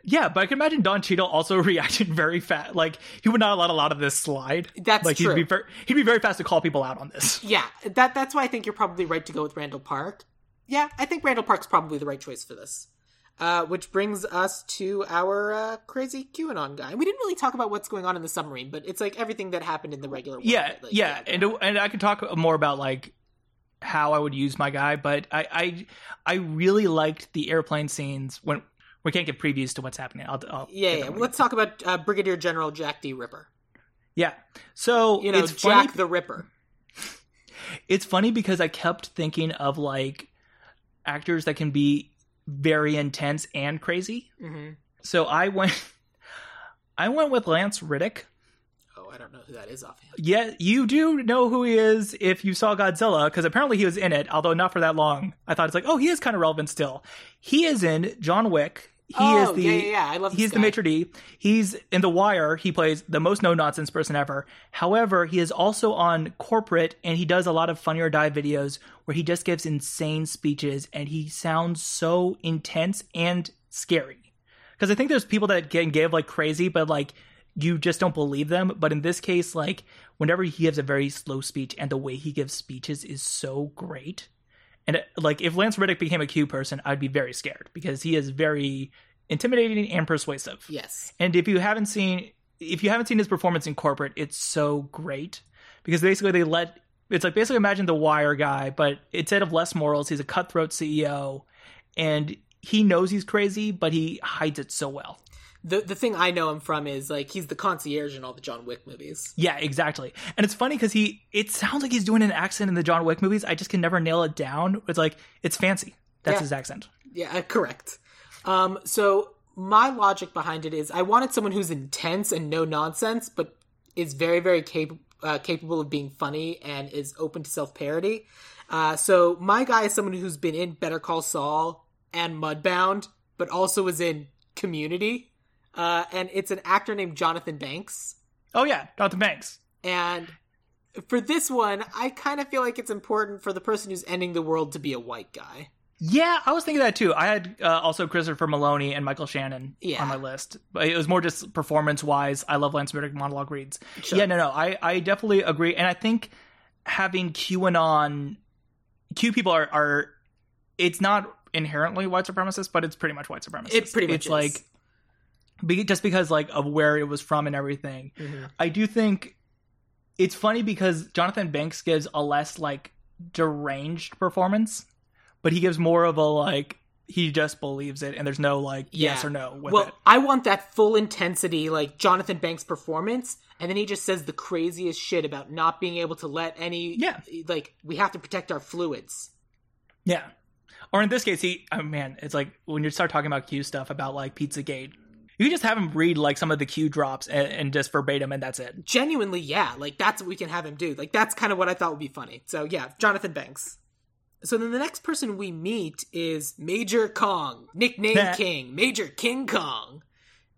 C: Yeah, but I can imagine Don Cheadle also reacting very fast. Like he would not allow a lot of this slide.
B: That's
C: like
B: true.
C: He'd be, ver- he'd be very fast to call people out on this.
B: Yeah, that that's why I think you're probably right to go with Randall Park. Yeah, I think Randall Park's probably the right choice for this. Uh, which brings us to our uh, crazy QAnon guy. We didn't really talk about what's going on in the submarine, but it's like everything that happened in the regular. World.
C: Yeah,
B: Like,
C: yeah, and and I can talk more about like how I would use my guy, but I I, I really liked the airplane scenes when we can't give previews to what's happening. I'll, I'll
B: yeah, yeah. Let's talk about uh, Brigadier General Jack D. Ripper.
C: yeah. So
B: You know,
C: it's
B: Jack
C: funny.
B: the Ripper.
C: it's funny because I kept thinking of like actors that can be very intense and crazy.
B: hmm
C: So I went I went with Lance
B: Reddick. I don't know who that is offhand.
C: Yeah, you do know who he is if you saw Godzilla, because apparently he was in it, although not for that long. I thought it's like, oh, he is kind of relevant still. He is in John Wick. He
B: oh,
C: is the
B: yeah, yeah, yeah. I love.
C: He's the maitre d. He's in The Wire. He plays the most no nonsense person ever. However, he is also on corporate, and he does a lot of funny or die videos where he just gives insane speeches, and he sounds so intense and scary. Because I think there's people that can give like crazy, but like you just don't believe them. But in this case, like whenever he gives a very slow speech, and the way he gives speeches is so great. And like if Lance Reddick became a Q person, I'd be very scared because he is very intimidating and persuasive.
B: Yes.
C: And if you haven't seen if you haven't seen his performance in corporate, it's so great because basically they let it's like basically imagine the wire guy, but instead of less morals, he's a cutthroat CEO and he knows he's crazy, but he hides it so well.
B: The the thing I know him from is like he's the concierge in all the John Wick movies.
C: Yeah, exactly. And it's funny because he it sounds like he's doing an accent in the John Wick movies. I just can never nail it down. It's like it's fancy. That's
B: Yeah.
C: his accent.
B: Yeah, uh, correct. Um, so my logic behind it is I wanted someone who's intense and no nonsense, but is very, very cap- uh, capable of being funny and is open to self parody. Uh, so my guy is someone who's been in Better Call Saul and Mudbound, but also was in Community. Uh, and it's an actor named Jonathan Banks.
C: Oh yeah, Jonathan Banks.
B: And for this one, I kind of feel like it's important for the person who's ending the world to be a white guy.
C: Yeah, I was thinking that too. I had uh, also Christopher Meloni and Michael Shannon
B: Yeah.
C: on my list, but it was more just performance wise. I love Lance Reddick monologue reads.
B: Sure.
C: Yeah, no, no, I I definitely agree, and I think having QAnon, Q people are are it's not inherently white supremacist, but it's pretty much white supremacist.
B: It pretty much
C: it's
B: is.
C: like be, just because like of where it was from and everything. Mm-hmm. I do think it's funny because Jonathan Banks gives a less like deranged performance, but he gives more of a like he just believes it and there's no like yes or no with
B: well,
C: it.
B: I want that full intensity, like Jonathan Banks' performance, and then he just says the craziest shit about not being able to let any.
C: Yeah.
B: like we have to protect our fluids.
C: Yeah. Or in this case, he oh man, it's like when you start talking about Q stuff about like Pizzagate, you can just have him read like some of the Q drops and, and just verbatim, and that's it.
B: Genuinely, yeah, like that's what we can have him do. Like that's kind of what I thought would be funny. So yeah, Jonathan Banks. So then the next person we meet is Major Kong, nicknamed
C: Nah.
B: King, Major King Kong,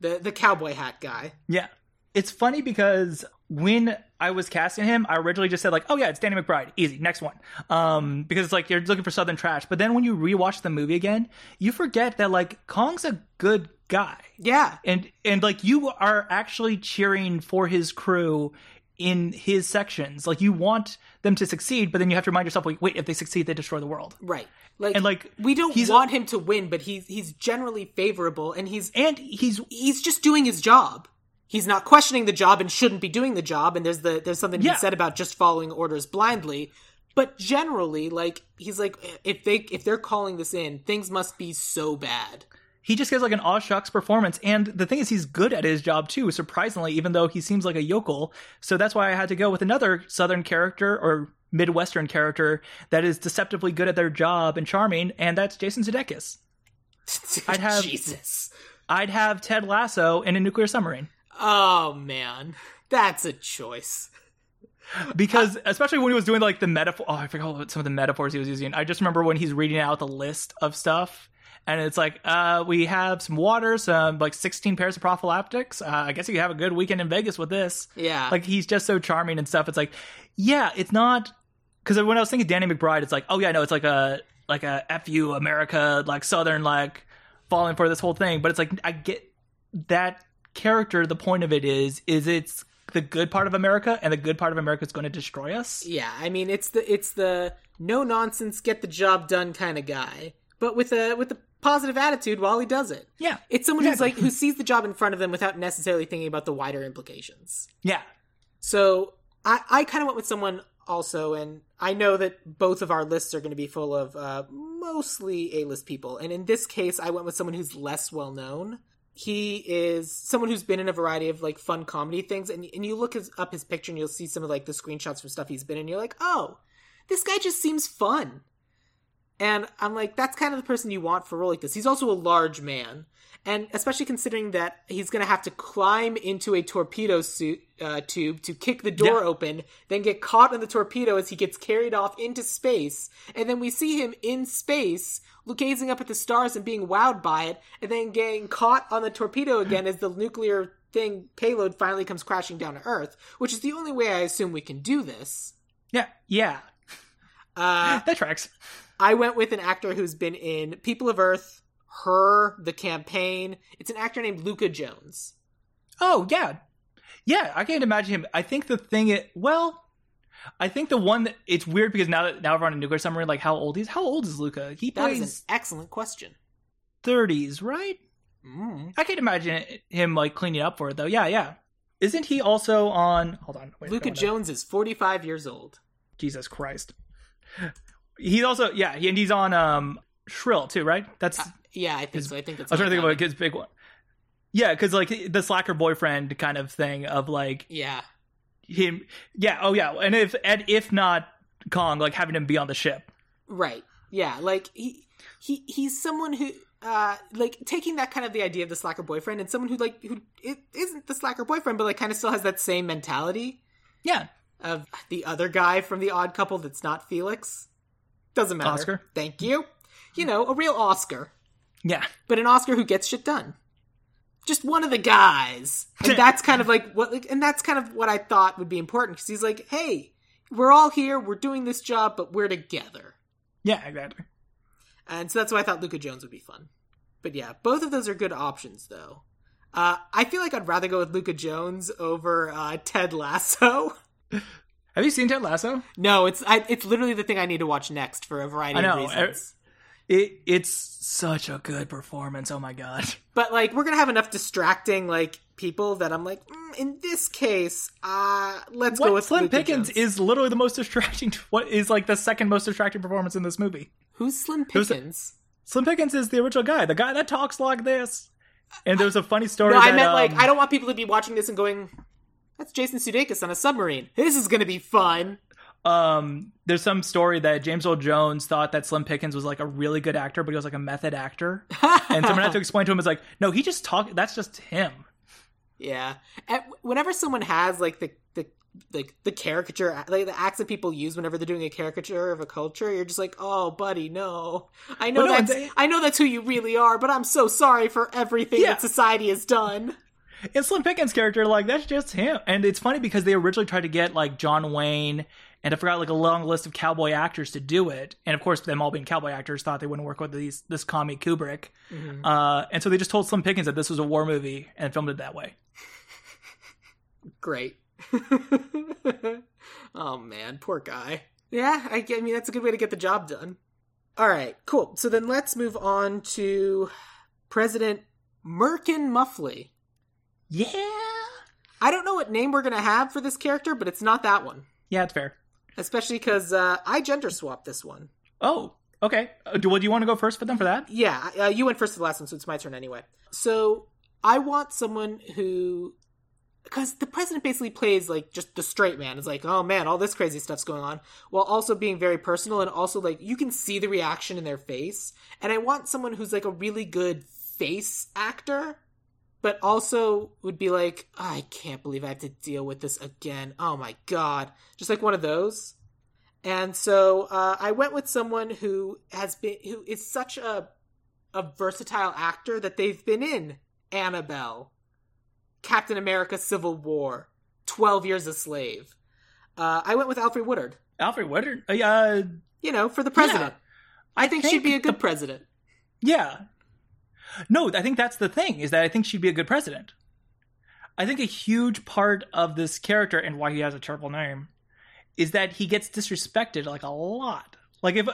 B: the the cowboy hat guy.
C: Yeah. It's funny because when I was casting him, I originally just said like, "Oh yeah, it's Danny McBride, easy, next one." Um, because it's like you're looking for Southern trash. But then when you rewatch the movie again, you forget that like Kong's a good guy,
B: Yeah,
C: and and like you are actually cheering for his crew in his sections. Like you want them to succeed, but then you have to remind yourself, like, wait, if they succeed, they destroy the world.
B: right. Like
C: And like
B: we don't want him to win, but he's he's generally favorable, and he's
C: and he's
B: he's just doing his job. He's not questioning the job and shouldn't be doing the job. And there's the there's something
C: Yeah.
B: he said about just following orders blindly. But generally, like he's like, if they if they're calling this in, things must be so bad.
C: he just gives like an aw shucks performance. And the thing is, he's good at his job too, surprisingly, even though he seems like a yokel. So that's why I had to go with another Southern character or Midwestern character that is deceptively good at their job and charming, and that's Jason Sudeikis. I'd have-
B: Jesus.
C: I'd have Ted Lasso in a nuclear submarine.
B: Oh man, that's a choice.
C: because especially when he was doing like the metaphor oh i forgot what some of the metaphors he was using. I just remember when he's reading out the list of stuff and it's like uh we have some water some like 16 pairs of prophylactics. Uh, i guess you could have a good weekend in vegas with this.
B: Yeah.
C: like he's just so charming and stuff. It's like yeah it's not because when i was thinking danny mcbride it's like oh yeah no it's like a like a fu america like southern like falling for this whole thing. But it's like i get that character the point of it is is it's the good part of america and the good part of america is going to destroy us
B: Yeah, I mean it's the it's the no nonsense, get the job done kind of guy, but with a with a positive attitude while he does it.
C: yeah
B: It's someone who's like who sees the job in front of them without necessarily thinking about the wider implications.
C: yeah
B: So I I kind of went with someone also, and I know that both of our lists are going to be full of uh, mostly A list people, and in this case, I went with someone who's less well known. He is someone who's been in a variety of like fun comedy things, and and you look his, up his picture and you'll see some of like the screenshots from stuff he's been in. And you're like, oh, this guy just seems fun. And I'm like, that's kind of the person you want for a role like this. He's also a large man. And especially considering that he's going to have to climb into a torpedo suit, uh, tube to kick the door
C: Yeah.
B: open, then get caught in the torpedo as he gets carried off into space. And then we see him in space, gazing up at the stars and being wowed by it, and then getting caught on the torpedo again as the nuclear thing payload finally comes crashing down to Earth, which is the only way I assume we can do this.
C: yeah yeah
B: Uh,
C: that tracks
B: I went with an actor who's been in People of Earth, Her, The Campaign. It's an actor named Luka Jones.
C: oh yeah yeah i can't imagine him i think the thing it well i think the one that it's weird because now that now we're on a nuclear submarine like how old he's how old is luka he
B: That is
C: plays
B: an excellent question.
C: 30s right
B: Mm.
C: i can't imagine him like cleaning up for it though yeah yeah isn't he also on hold on wait, Luka
B: Jones is 45 years old.
C: jesus christ he's also yeah he, and he's on um shrill too right that's
B: Yeah, I think so. I think that's
C: I was trying to think about his big one. Yeah, because like the slacker boyfriend kind of thing of like
B: Yeah.
C: him. Yeah. Oh yeah. And if and if not Kong, like having him be on the ship.
B: Right. Yeah. Like he he he's someone who uh like taking that kind of the idea of the slacker boyfriend and someone who like who it isn't the slacker boyfriend but like kind of still has that same mentality
C: Yeah.
B: of the other guy from the odd couple that's not Felix. Doesn't matter.
C: Oscar?
B: Thank you. You know, a real Oscar.
C: Yeah.
B: But an Oscar who gets shit done. Just one of the guys. And that's kind of like what like and that's kind of what I thought would be important because he's like, "Hey, we're all here, we're doing this job, but we're together."
C: Yeah. Exactly.
B: And so that's why I thought Luka Jones would be fun. But yeah, both of those are good options though. Uh, I feel like I'd rather go with Luka Jones over uh, Ted Lasso.
C: Have you seen Ted Lasso?
B: No, it's I, it's literally the thing I need to watch next for a variety
C: I know,
B: of reasons.
C: It it's such a good performance. Oh my god.
B: But like, we're gonna have enough distracting like people that I'm like, mm, in this case, uh, let's go with
C: Slim Pickens
B: Jones.
C: is literally the most distracting. What is like the second most distracting performance in this movie?
B: Who's Slim Pickens?
C: Slim Pickens is the original guy, the guy that talks like this. And there's a funny story.
B: No, I
C: that,
B: meant like
C: um,
B: I don't want people to be watching this and going, "That's Jason Sudeikis on a submarine. This is gonna be fun."
C: um there's some story that James Earl Jones thought that Slim Pickens was like a really good actor, but he was like a method actor. and someone had to explain to him, "Is like, no, he just talk. That's just him."
B: Yeah. And whenever someone has like the the like the caricature like the accent people use whenever they're doing a caricature of a culture, you're just like, "Oh, buddy, no. I know
C: Well, no,
B: that's
C: they-
B: I know that's who you really are, but I'm so sorry for everything
C: Yeah.
B: that society has done."
C: And Slim Pickens' character, like, that's just him. And it's funny because they originally tried to get like John Wayne and I forgot like a long list of cowboy actors to do it. And of course, them all being cowboy actors thought they wouldn't work with these this commie Kubrick. Uh, and so they just told Slim Pickens that this was a war movie and filmed it that way.
B: Great. oh man, poor guy. Yeah, I, I mean that's a good way to get the job done. All right, cool. So then let's move on to President Merkin Muffley.
C: Yeah.
B: I don't know what name we're gonna have for this character, but it's not that one.
C: Yeah, it's fair.
B: Especially because uh, I gender swapped this one.
C: Oh, okay. Uh, do, well, do you want to go first for them for that?
B: Yeah, uh, you went first to the last one, so it's my turn anyway. So I want someone who, because the president basically plays like just the straight man. It's like, oh man, all this crazy stuff's going on, while also being very personal and also like you can see the reaction in their face. And I want someone who's like a really good face actor, but also would be like, I can't believe I have to deal with this again. Oh my god, just like one of those. And so uh, I went with someone who has been who is such a a versatile actor that they've been in Annabelle, Captain America: Civil War, Twelve Years a Slave. Uh, I went with Alfre Woodard.
C: Alfre Woodard. Uh, uh,
B: You know, for the president. I think, she'd be a good president.
C: yeah. No, I think that's the thing is that I think she'd be a good president. I think a huge part of this character and why he has a terrible name is that he gets disrespected like a lot. Like if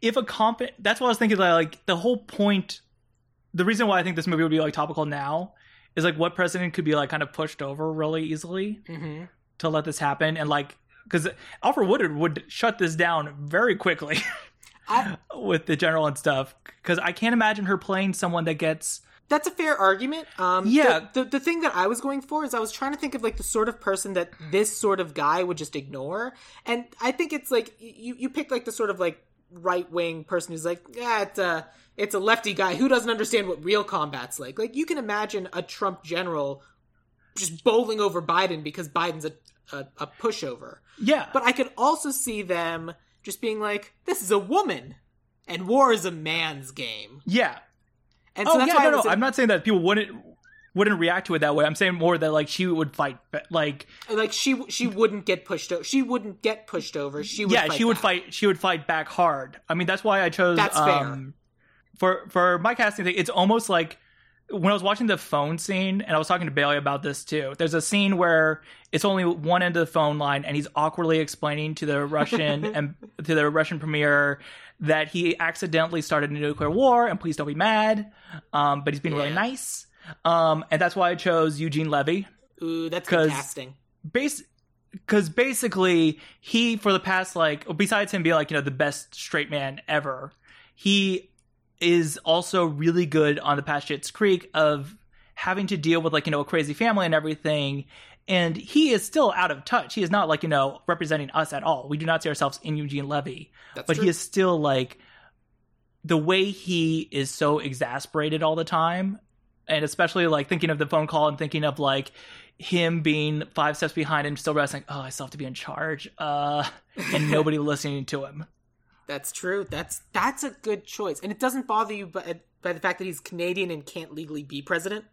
C: if a comp that's what I was thinking like, like the whole point the reason why I think this movie would be like topical now is like what president could be like kind of pushed over really easily
B: Mm-hmm.
C: to let this happen and like because Alfre Woodard would shut this down very quickly
B: I,
C: with the general and stuff because I can't imagine her playing someone that gets
B: that's a fair argument. Um,
C: Yeah.
B: The, the the thing that I was going for is I was trying to think of like the sort of person that this sort of guy would just ignore, and I think it's like you you pick like the sort of like right wing person who's like, yeah, it's a it's a lefty guy who doesn't understand what real combat's like. Like you can imagine a Trump general just bowling over Biden because Biden's a a, a pushover.
C: yeah
B: But I could also see them just being like, this is a woman, and war is a man's game.
C: yeah
B: And so
C: oh
B: that's
C: yeah no no
B: was
C: I'm not saying that people wouldn't wouldn't react to it that way I'm saying more that like she would fight like
B: like she she wouldn't get pushed over. She wouldn't get pushed over. She would
C: yeah she would
B: back.
C: fight she would fight back hard I mean that's why I chose
B: That's fair.
C: um, for for my casting thing it's almost like when I was watching the phone scene and I was talking to Bailey about this too there's a scene where it's only one end of the phone line and he's awkwardly explaining to the Russian and to the Russian premier that he accidentally started a nuclear war and please don't be mad um, but he's being really
B: Yeah.
C: nice um, and that's why I chose Eugene Levy
B: Ooh, that's good casting.
C: because basically he for the past like besides him being like you know the best straight man ever he is also really good on the past Schitt's Creek of having to deal with like, you know, a crazy family and everything. And he is still out of touch. He is not like, you know, representing us at all. We do not see ourselves in Eugene Levy.
B: That's
C: but
B: true.
C: he is still like the way he is so exasperated all the time. And especially like thinking of the phone call and thinking of like him being five steps behind and still wrestling, oh, I still have to be in charge. Uh and nobody listening to him.
B: That's true. That's that's a good choice, and it doesn't bother you by, by the fact that he's Canadian and can't legally be president.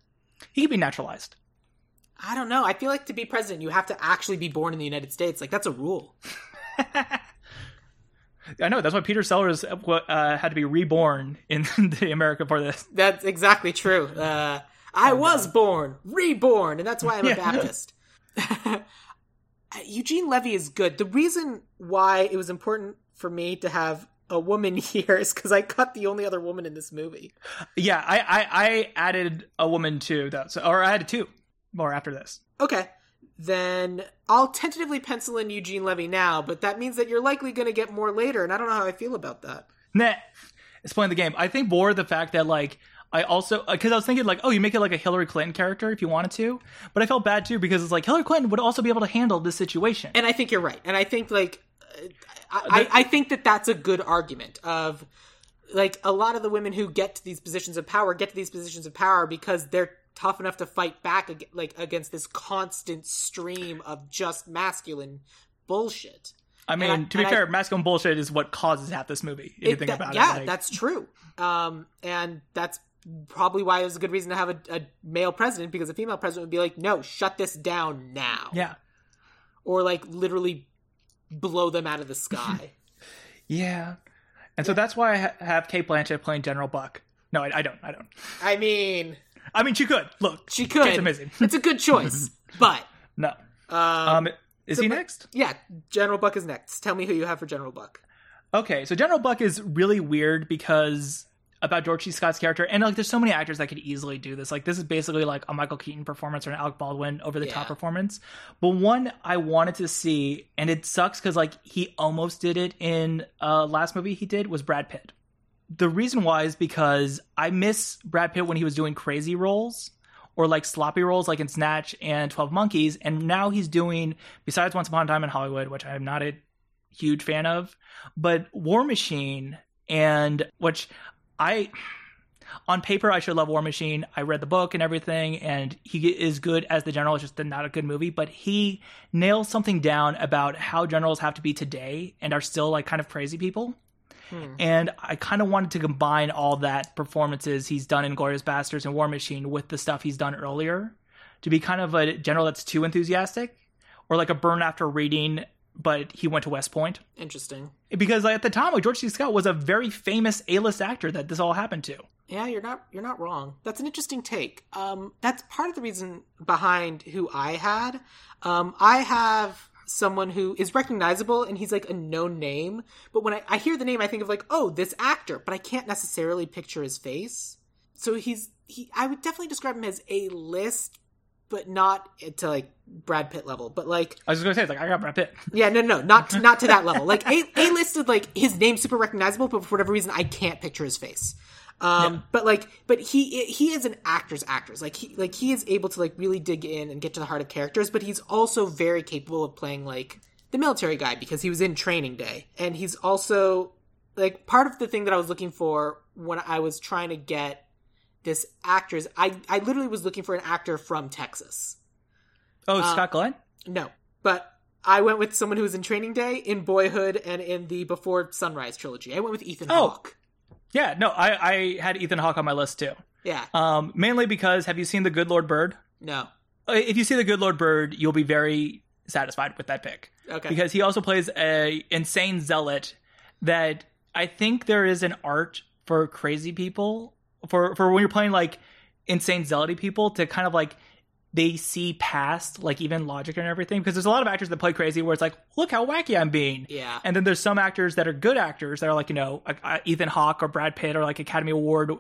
C: He could be naturalized.
B: I don't know. I feel like to be president, you have to actually be born in the United States. Like that's a rule.
C: I know that's why Peter Sellers uh, had to be reborn in the America for this.
B: That's exactly true. Uh, I was born, reborn, and that's why I'm a. Baptist. Eugene Levy is good. The reason why it was important for me to have a woman here is because I cut the only other woman in this movie.
C: Yeah, I, I I added a woman too, though, so, or I added two more after this.
B: Okay, then I'll tentatively pencil in Eugene Levy now, but that means that you're likely going to get more later, and I don't know how I feel about that.
C: Nah, it's playing the game. I think more the fact that like I also because I was thinking like, oh, you make it like a Hillary Clinton character if you wanted to, but I felt bad too because it's like Hillary Clinton would also be able to handle this situation.
B: And I think you're right. And I think like uh, I, I, I think that that's a good argument of like a lot of the women who get to these positions of power get to these positions of power because they're tough enough to fight back ag- like against this constant stream of just masculine bullshit.
C: I mean,
B: I-
C: to be
B: and I-
C: fair, masculine bullshit is what causes half this movie. If you
B: It-
C: think
B: that-
C: about
B: yeah,
C: it, like-
B: that's true. Um, and that's probably why it was a good reason to have a, a male president because a female president would be like, "No, shut this down now,"
C: yeah,
B: or like literally blow them out of the sky.
C: yeah. And so that's why I ha- have Cate Blanchett playing General Buck. No, I, I don't. I don't.
B: I mean,
C: I mean, she could. Look,
B: she could.
C: Kate's amazing.
B: It's a good choice, but
C: no.
B: um,
C: Um, is
B: so
C: he
B: my-
C: next?
B: yeah, General Buck is next. Tell me who you have for General Buck.
C: Okay, so General Buck is really weird because about George C. Scott's character, and like, there's so many actors that could easily do this. Like, this is basically like a Michael Keaton performance or an Alec Baldwin over the top
B: Yeah.
C: performance. But one I wanted to see, and it sucks because like he almost did it in uh last movie he did was Brad Pitt. The reason why is because I miss Brad Pitt when he was doing crazy roles or like sloppy roles like in Snatch and Twelve Monkeys, and now he's doing besides Once Upon a Time in Hollywood, which I am not a huge fan of, but War Machine and which I on paper I should love War Machine. I read the book and everything, and he is good as the general. It's just not a good movie, but he nails something down about how generals have to be today and are still like kind of crazy people. And I kind of wanted to combine all that performances he's done in Glorious Bastards and War Machine with the stuff he's done earlier to be kind of a general that's too enthusiastic or like a burn after reading, but he went to West Point.
B: Interesting.
C: Because at the time, like George C. Scott was a very famous A-list actor that this all happened to.
B: Yeah, you're not you're not wrong. That's an interesting take. Um, that's part of the reason behind who I had. Um, I have someone who is recognizable and he's like a known name, but when I, I hear the name, I think of like, oh, this actor, but I can't necessarily picture his face. So he's he. I would definitely describe him as a list, but not to like Brad Pitt level, but like
C: I was just gonna say, it's like I got Brad Pitt.
B: yeah, no, no, not to, not to that level. Like a a listed, like his name super recognizable, but for whatever reason, I can't picture his face. Um, but like, but he he is an actor's actors. Like he like he is able to like really dig in and get to the heart of characters. But he's also very capable of playing like the military guy because he was in Training Day, and he's also like part of the thing that I was looking for when I was trying to get this actors. I I literally was looking for an actor from Texas.
C: Oh, Scott Glenn.
B: No, but I went with someone who was in Training Day, in Boyhood, and in the Before Sunrise trilogy. I went with Ethan
C: Oh.
B: Hawke.
C: Yeah, no, I, I had Ethan Hawke on my list too.
B: Yeah,
C: Um, mainly because have you seen The Good Lord Bird?
B: no,
C: Uh, If you see The Good Lord Bird, you'll be very satisfied with that pick.
B: okay,
C: because he also plays a insane zealot that I think there is an art for crazy people for for when you're playing like insane zealoty people to kind of like they see past like even logic and everything because there's a lot of actors that play crazy where it's like look how wacky I'm being
B: yeah,
C: and then there's some actors that are good actors that are like you know like, uh, Ethan Hawke or Brad Pitt or like Academy Award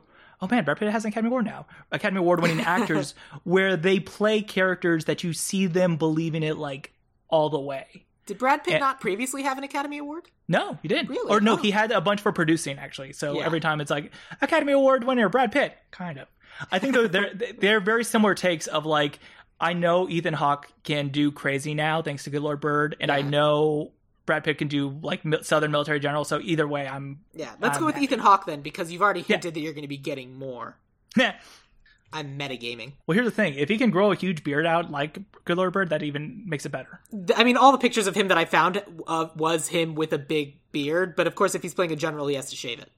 C: oh man Brad Pitt has an Academy Award now Academy Award winning actors where they play characters that you see them believing it like all the way
B: Did Brad Pitt
C: And-
B: not previously have an Academy Award?
C: No, he didn't.
B: Really?
C: Or no,
B: Oh.
C: he had a bunch for producing actually. So
B: Yeah.
C: every time it's like Academy Award winner Brad Pitt, kind of. I think they're they're, they're very similar takes of like I know Ethan Hawke can do crazy now thanks to Good Lord Bird, and I know Brad Pitt can do like Southern military general. So either way, I'm
B: Yeah, let's
C: I'm
B: go with
C: happy.
B: Ethan Hawke then, because you've already
C: Yeah.
B: hinted that you're going to be getting more.
C: Meh.
B: I'm metagaming.
C: Well, here's the thing: if he can grow a huge beard out like Good Lord Bird, that even makes it better.
B: I mean, all the pictures of him that I found uh, was him with a big beard, but of course, if he's playing a general, he has to shave it.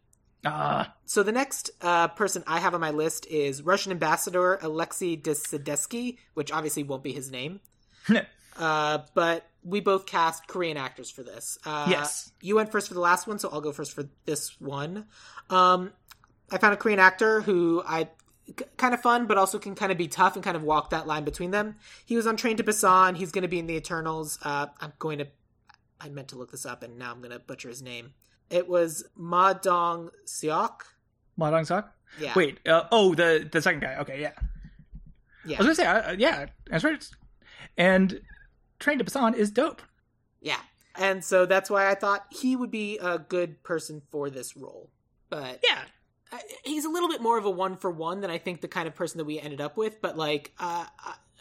C: Ah,
B: So the next uh, person I have on my list is Russian ambassador Alexei de Sadesky, which obviously won't be his name. Uh, but we both cast Korean actors for this. Uh,
C: Yes.
B: You went first for the last one, so I'll go first for this one. Um, I found a Korean actor who I kind of fun, but also can kind of be tough and kind of walk that line between them. He was on Train to Busan. He's going to be in the Eternals. Uh, I'm going to. I meant to look this up, and now I'm going to butcher his name. It was Ma Dong Seok.
C: Ma Dong Seok.
B: Yeah.
C: Wait. Uh, oh, the the second guy. Okay, yeah.
B: Yeah.
C: I was gonna say, uh, yeah, that's right. And Train to Busan is dope.
B: Yeah. And so that's why I thought he would be a good person for this role. But
C: Yeah,
B: he's a little bit more of a one for one than I think the kind of person that we ended up with, but like uh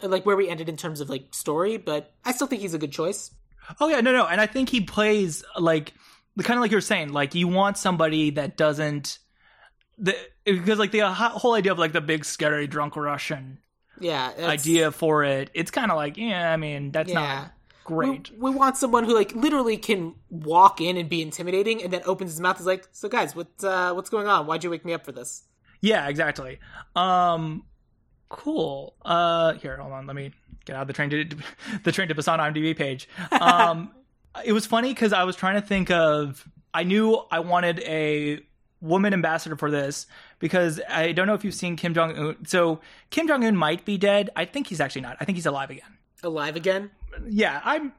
B: uh, like where we ended in terms of like story, but I still think he's a good choice.
C: Oh yeah, no, no, and I think he plays like kind of like you're saying, like you want somebody that doesn't the because like the whole idea of like the big scary drunk Russian
B: Yeah.
C: idea for it, it's kind of like yeah, I mean that's
B: Yeah.
C: not great.
B: We, we want someone who like literally can walk in and be intimidating and then opens his mouth is like, So guys, what uh what's going on? Why'd you wake me up for this?
C: Yeah, exactly. Um, cool. Uh, here, hold on. Let me get out of the train to the train to Busan IMDb page. Um, it was funny because I was trying to think of. I knew I wanted a woman ambassador for this because I don't know if you've seen Kim Jong Un. So Kim Jong Un might be dead. I think he's actually not. I think he's alive again.
B: Alive again?
C: Yeah, I'm.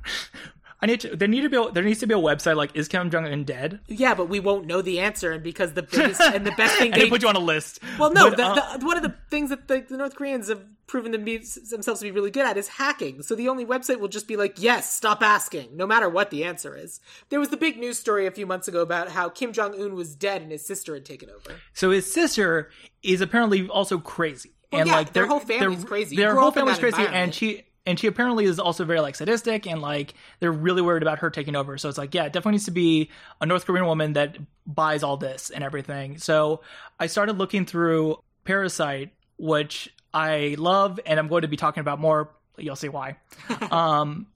C: I need to. There need to be. A, there needs to be a website like is Kim Jong Un dead?
B: Yeah, but we won't know the answer and because the biggest and the best thing they
C: they put you on a list.
B: Well, no.
C: But,
B: the,
C: uh,
B: the, one of the things that the, the North Koreans have proven them be, themselves to be really good at is hacking. So the only website will just be like, "Yes, stop asking," no matter what the answer is. There was the big news story a few months ago about how Kim Jong Un was dead and his sister had taken over.
C: So his sister is apparently also crazy,
B: Well,
C: and
B: yeah,
C: like
B: their whole family's crazy.
C: Their whole family's crazy, and she and she apparently is also very like sadistic, and like they're really worried about her taking over. So it's like, yeah, it definitely needs to be a North Korean woman that buys all this and everything. So I started looking through Parasite, which I love, and I'm going to be talking about more. You'll see why. um,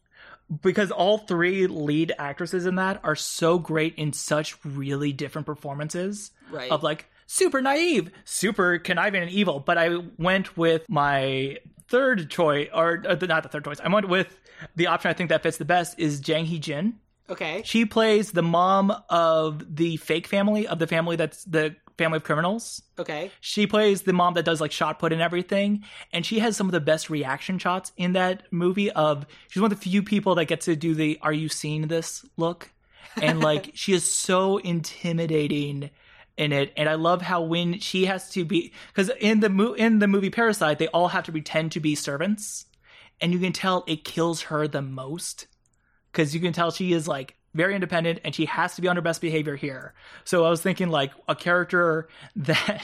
C: because all three lead actresses in that are so great in such really different performances
B: Right.
C: of like super naive, super conniving and evil. But I went with my third choice, or uh, not the third choice. I went with the option I think that fits the best is Jang Hee Jin.
B: Okay.
C: She plays the mom of the fake family of the family that's the family of criminals.
B: Okay.
C: She plays the mom that does like shot put and everything, and she has some of the best reaction shots in that movie. Of she's one of the few people that gets to do the "Are you seeing this?" look, and like she is so intimidating in it. And I love how when she has to be because in the mo- in the movie Parasite, they all have to pretend to be servants, and you can tell it kills her the most because you can tell she is like very independent and she has to be on her best behavior here. So I was thinking like a character that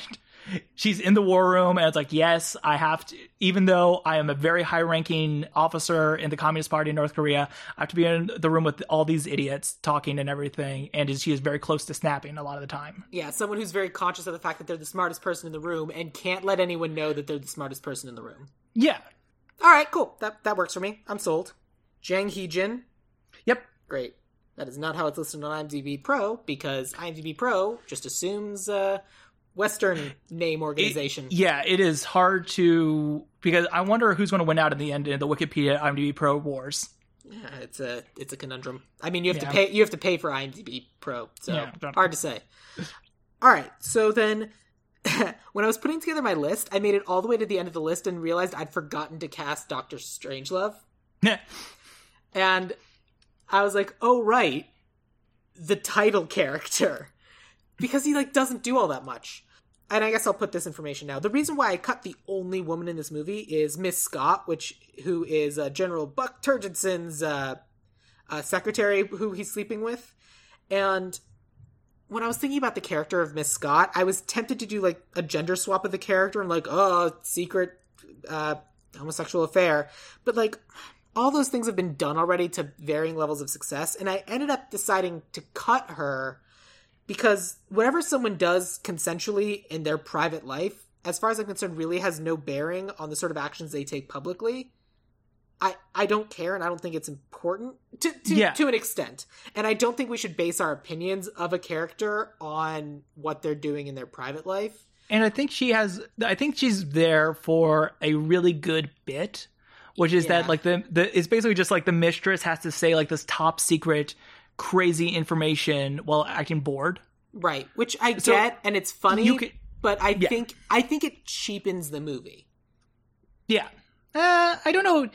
C: she's in the war room and it's like, yes, I have to, even though I am a very high ranking officer in the Communist Party in North Korea, I have to be in the room with all these idiots talking and everything. And she is very close to snapping a lot of the time.
B: Yeah, someone who's very conscious of the fact that they're the smartest person in the room and can't let anyone know that they're the smartest person in the room.
C: Yeah.
B: All right, cool. That that works for me. I'm sold. Jang Hee Jin.
C: Yep.
B: Great. That is not how it's listed on IMDb Pro because IMDb Pro just assumes uh, Western name organization.
C: Yeah, it is hard to because I wonder who's going to win out in the end in the Wikipedia IMDb Pro wars.
B: Yeah, it's a it's a conundrum. I mean, you have
C: Yeah.
B: to pay you have to pay for IMDb Pro, so
C: Yeah,
B: hard to say. All right, so then when I was putting together my list, I made it all the way to the end of the list and realized I'd forgotten to cast Doctor Strangelove, Yeah. and I was like, "Oh right, the title character," because he like doesn't do all that much. And I guess I'll put this information now. The reason why I cut the only woman in this movie is Miss Scott, which who is uh, General Buck Turgidson's uh, uh, secretary who he's sleeping with, and when I was thinking about the character of Miss Scott, I was tempted to do like a gender swap of the character and like, oh, secret uh, homosexual affair, but like all those things have been done already to varying levels of success, and I ended up deciding to cut her because whatever someone does consensually in their private life, as far as I'm concerned, really has no bearing on the sort of actions they take publicly. I, I don't care and I don't think it's important to to,
C: Yeah.
B: to an extent. And I don't think we should base our opinions of a character on what they're doing in their private life.
C: and I think she has. I think she's there for a really good bit, which is
B: Yeah.
C: that like the the it's basically just like the mistress has to say like this top secret, crazy information while acting bored.
B: Right, which I
C: So,
B: get and it's funny, but I
C: Yeah.
B: think I think it cheapens the movie.
C: Yeah, uh, I don't know.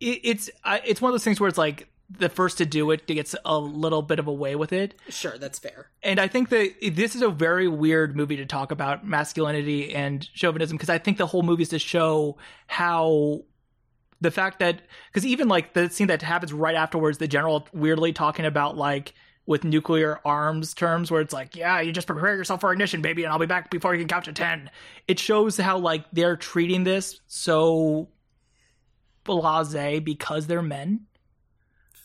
C: It, it's it's one of those things where it's like the first to do it gets a little bit of a way with it.
B: Sure, that's fair.
C: and I think that this is a very weird movie to talk about masculinity and chauvinism because I think the whole movie is to show how the fact that because even like the scene that happens right afterwards, the general weirdly talking about like with nuclear arms terms where it's like, yeah, you just prepare yourself for ignition, baby, and I'll be back before you can count to ten. It shows how like they're treating this so blase because they're men.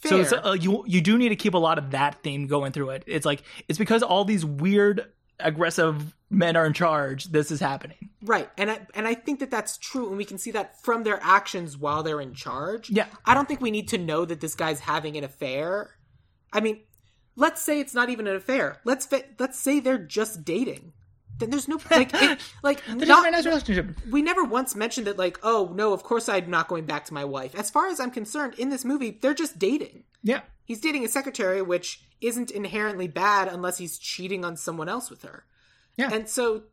C: So it's, uh, you you do need to keep a lot of that theme going through it. It's like it's because all these weird aggressive men are in charge. This is happening.
B: Right, and I and I think that that's true, and we can see that from their actions while they're in charge.
C: Yeah.
B: I don't think we need to know that this guy's having an affair. I mean, let's say it's not even an affair. Let's fa- let's say they're just dating. Then there's no like it, like not,
C: nice relationship.
B: we never once mentioned that like oh no of course I'm not going back to my wife. As far as I'm concerned, in this movie they're just dating.
C: Yeah.
B: He's dating a secretary, which isn't inherently bad unless he's cheating on someone else with her.
C: Yeah.
B: And so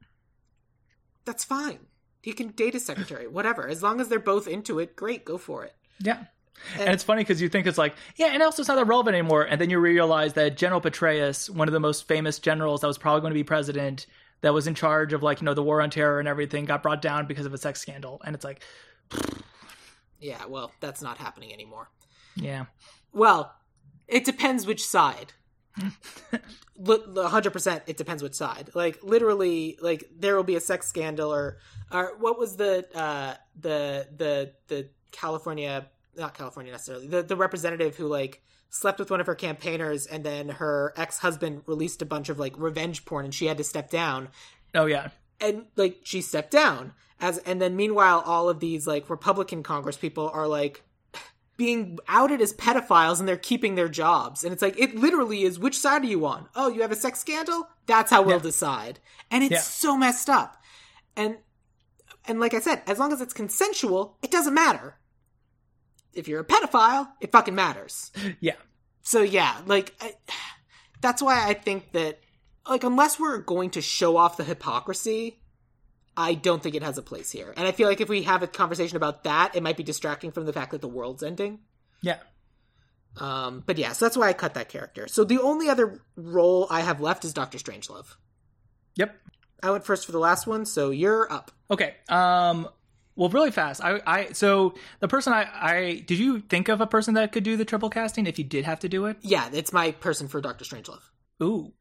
B: that's fine. He can date a secretary, whatever. As long as they're both into it, great, go for it.
C: Yeah. And it's funny because you think it's like, yeah, and also it's not that relevant anymore. And then you realize that General Petraeus, one of the most famous generals that was probably going to be president, that was in charge of like, you know, the war on terror and everything, got brought down because of a sex scandal. And it's like,
B: Yeah, well, that's not happening anymore.
C: yeah.
B: Well, it depends which side. Hundred percent, it depends which side. Like literally, like there will be a sex scandal, or or what was the uh the the the California, not California necessarily, the the representative who like slept with one of her campaigners, and then her ex husband released a bunch of like revenge porn, and she had to step down.
C: Oh, yeah.
B: and like she stepped down. As and then meanwhile all of these like republican congress people are like being outed as pedophiles and they're keeping their jobs. And it's like it literally is which side are you on? Oh you have a sex scandal? That's how we'll decide. And it's
C: Yeah.
B: so messed up. And and like i said as long as it's consensual it doesn't matter if you're a pedophile it fucking matters
C: Yeah.
B: so yeah, like I, that's why I think that like unless we're going to show off the hypocrisy, I don't think it has a place here. And I feel like if we have a conversation about that, it might be distracting from the fact that the world's ending.
C: Yeah.
B: Um, but yeah, so that's why I cut that character. So the only other role I have left is Doctor Strangelove.
C: Yep.
B: I went first for the last one, so you're up.
C: Okay. Um. Well, really fast. I. I. So the person I. I. Did you think of a person that could do the triple casting if you did have to do it?
B: Yeah, it's my person for Doctor Strangelove.
C: Ooh.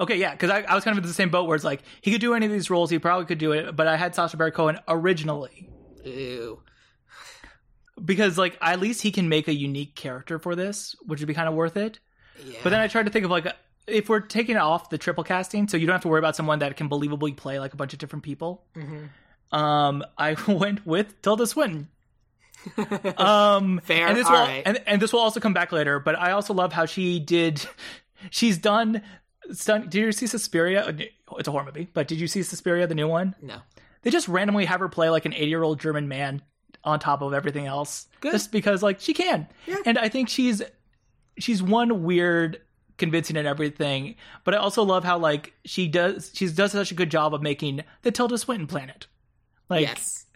C: Okay. Yeah. Because I, I was kind of in the same boat where it's like he could do any of these roles. He probably could do it. But I had Sacha Baron Cohen originally
B: Ew.
C: because like at least he can make a unique character for this, which would be kind of worth it.
B: Yeah.
C: But then I tried to think of like if we're taking off the triple casting, so you don't have to worry about someone that can believably play like a bunch of different people. Mm-hmm. Um, I went with Tilda Swinton. um,
B: Fair,
C: And this
B: all
C: will
B: right.
C: and, and this will also come back later. But I also love how she did. She's done. Stun, did you see Suspiria? It's a horror movie, but did you see Suspiria, the new one?
B: no.
C: They just randomly have her play like an 80 year old German man on top of everything else,
B: Good.
C: just because like she can.
B: Yeah.
C: And I think she's she's one weird convincing and everything but i also love how like she does she does such a good job of making the tilda swinton planet like
B: yes.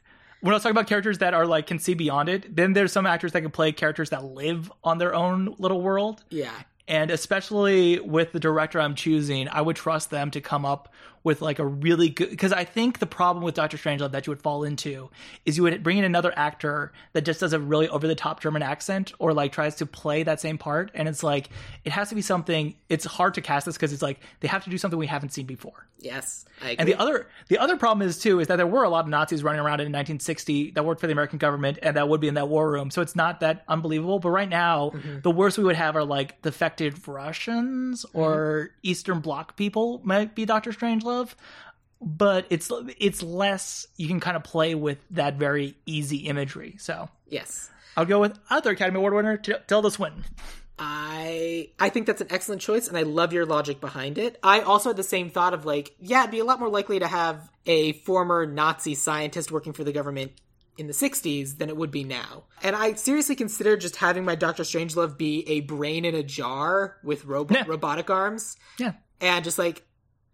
C: when i was talking about characters that are like can see beyond it then there's some actors that can play characters that live on their own little world
B: Yeah.
C: and especially with the director i'm choosing i would trust them to come up with like a really good because I think the problem with Doctor Strangelove that you would fall into is you would bring in another actor that just does a really over the top German accent or like tries to play that same part and it's like it has to be something it's hard to cast this because it's like they have to do something we haven't seen before.
B: Yes, I agree.
C: And the other the other problem is too is that there were a lot of Nazis running around in 1960 that worked for the American government and that would be in that war room. So it's not that unbelievable. But right now, mm-hmm. the worst we would have are like defected Russians or mm-hmm. Eastern Bloc people might be Doctor Strangelove. But it's it's less you can kind of play with that very easy imagery. So
B: yes,
C: I'll go with other Academy Award winner T- Tilda Swinton.
B: I I think that's an excellent choice, and I love your logic behind it. I also had the same thought of like, yeah, it'd be a lot more likely to have a former Nazi scientist working for the government in the 60s than it would be now. And I seriously considered just having my Doctor Strangelove be a brain in a jar with robo-
C: Yeah.
B: robotic arms,
C: Yeah.
B: and just like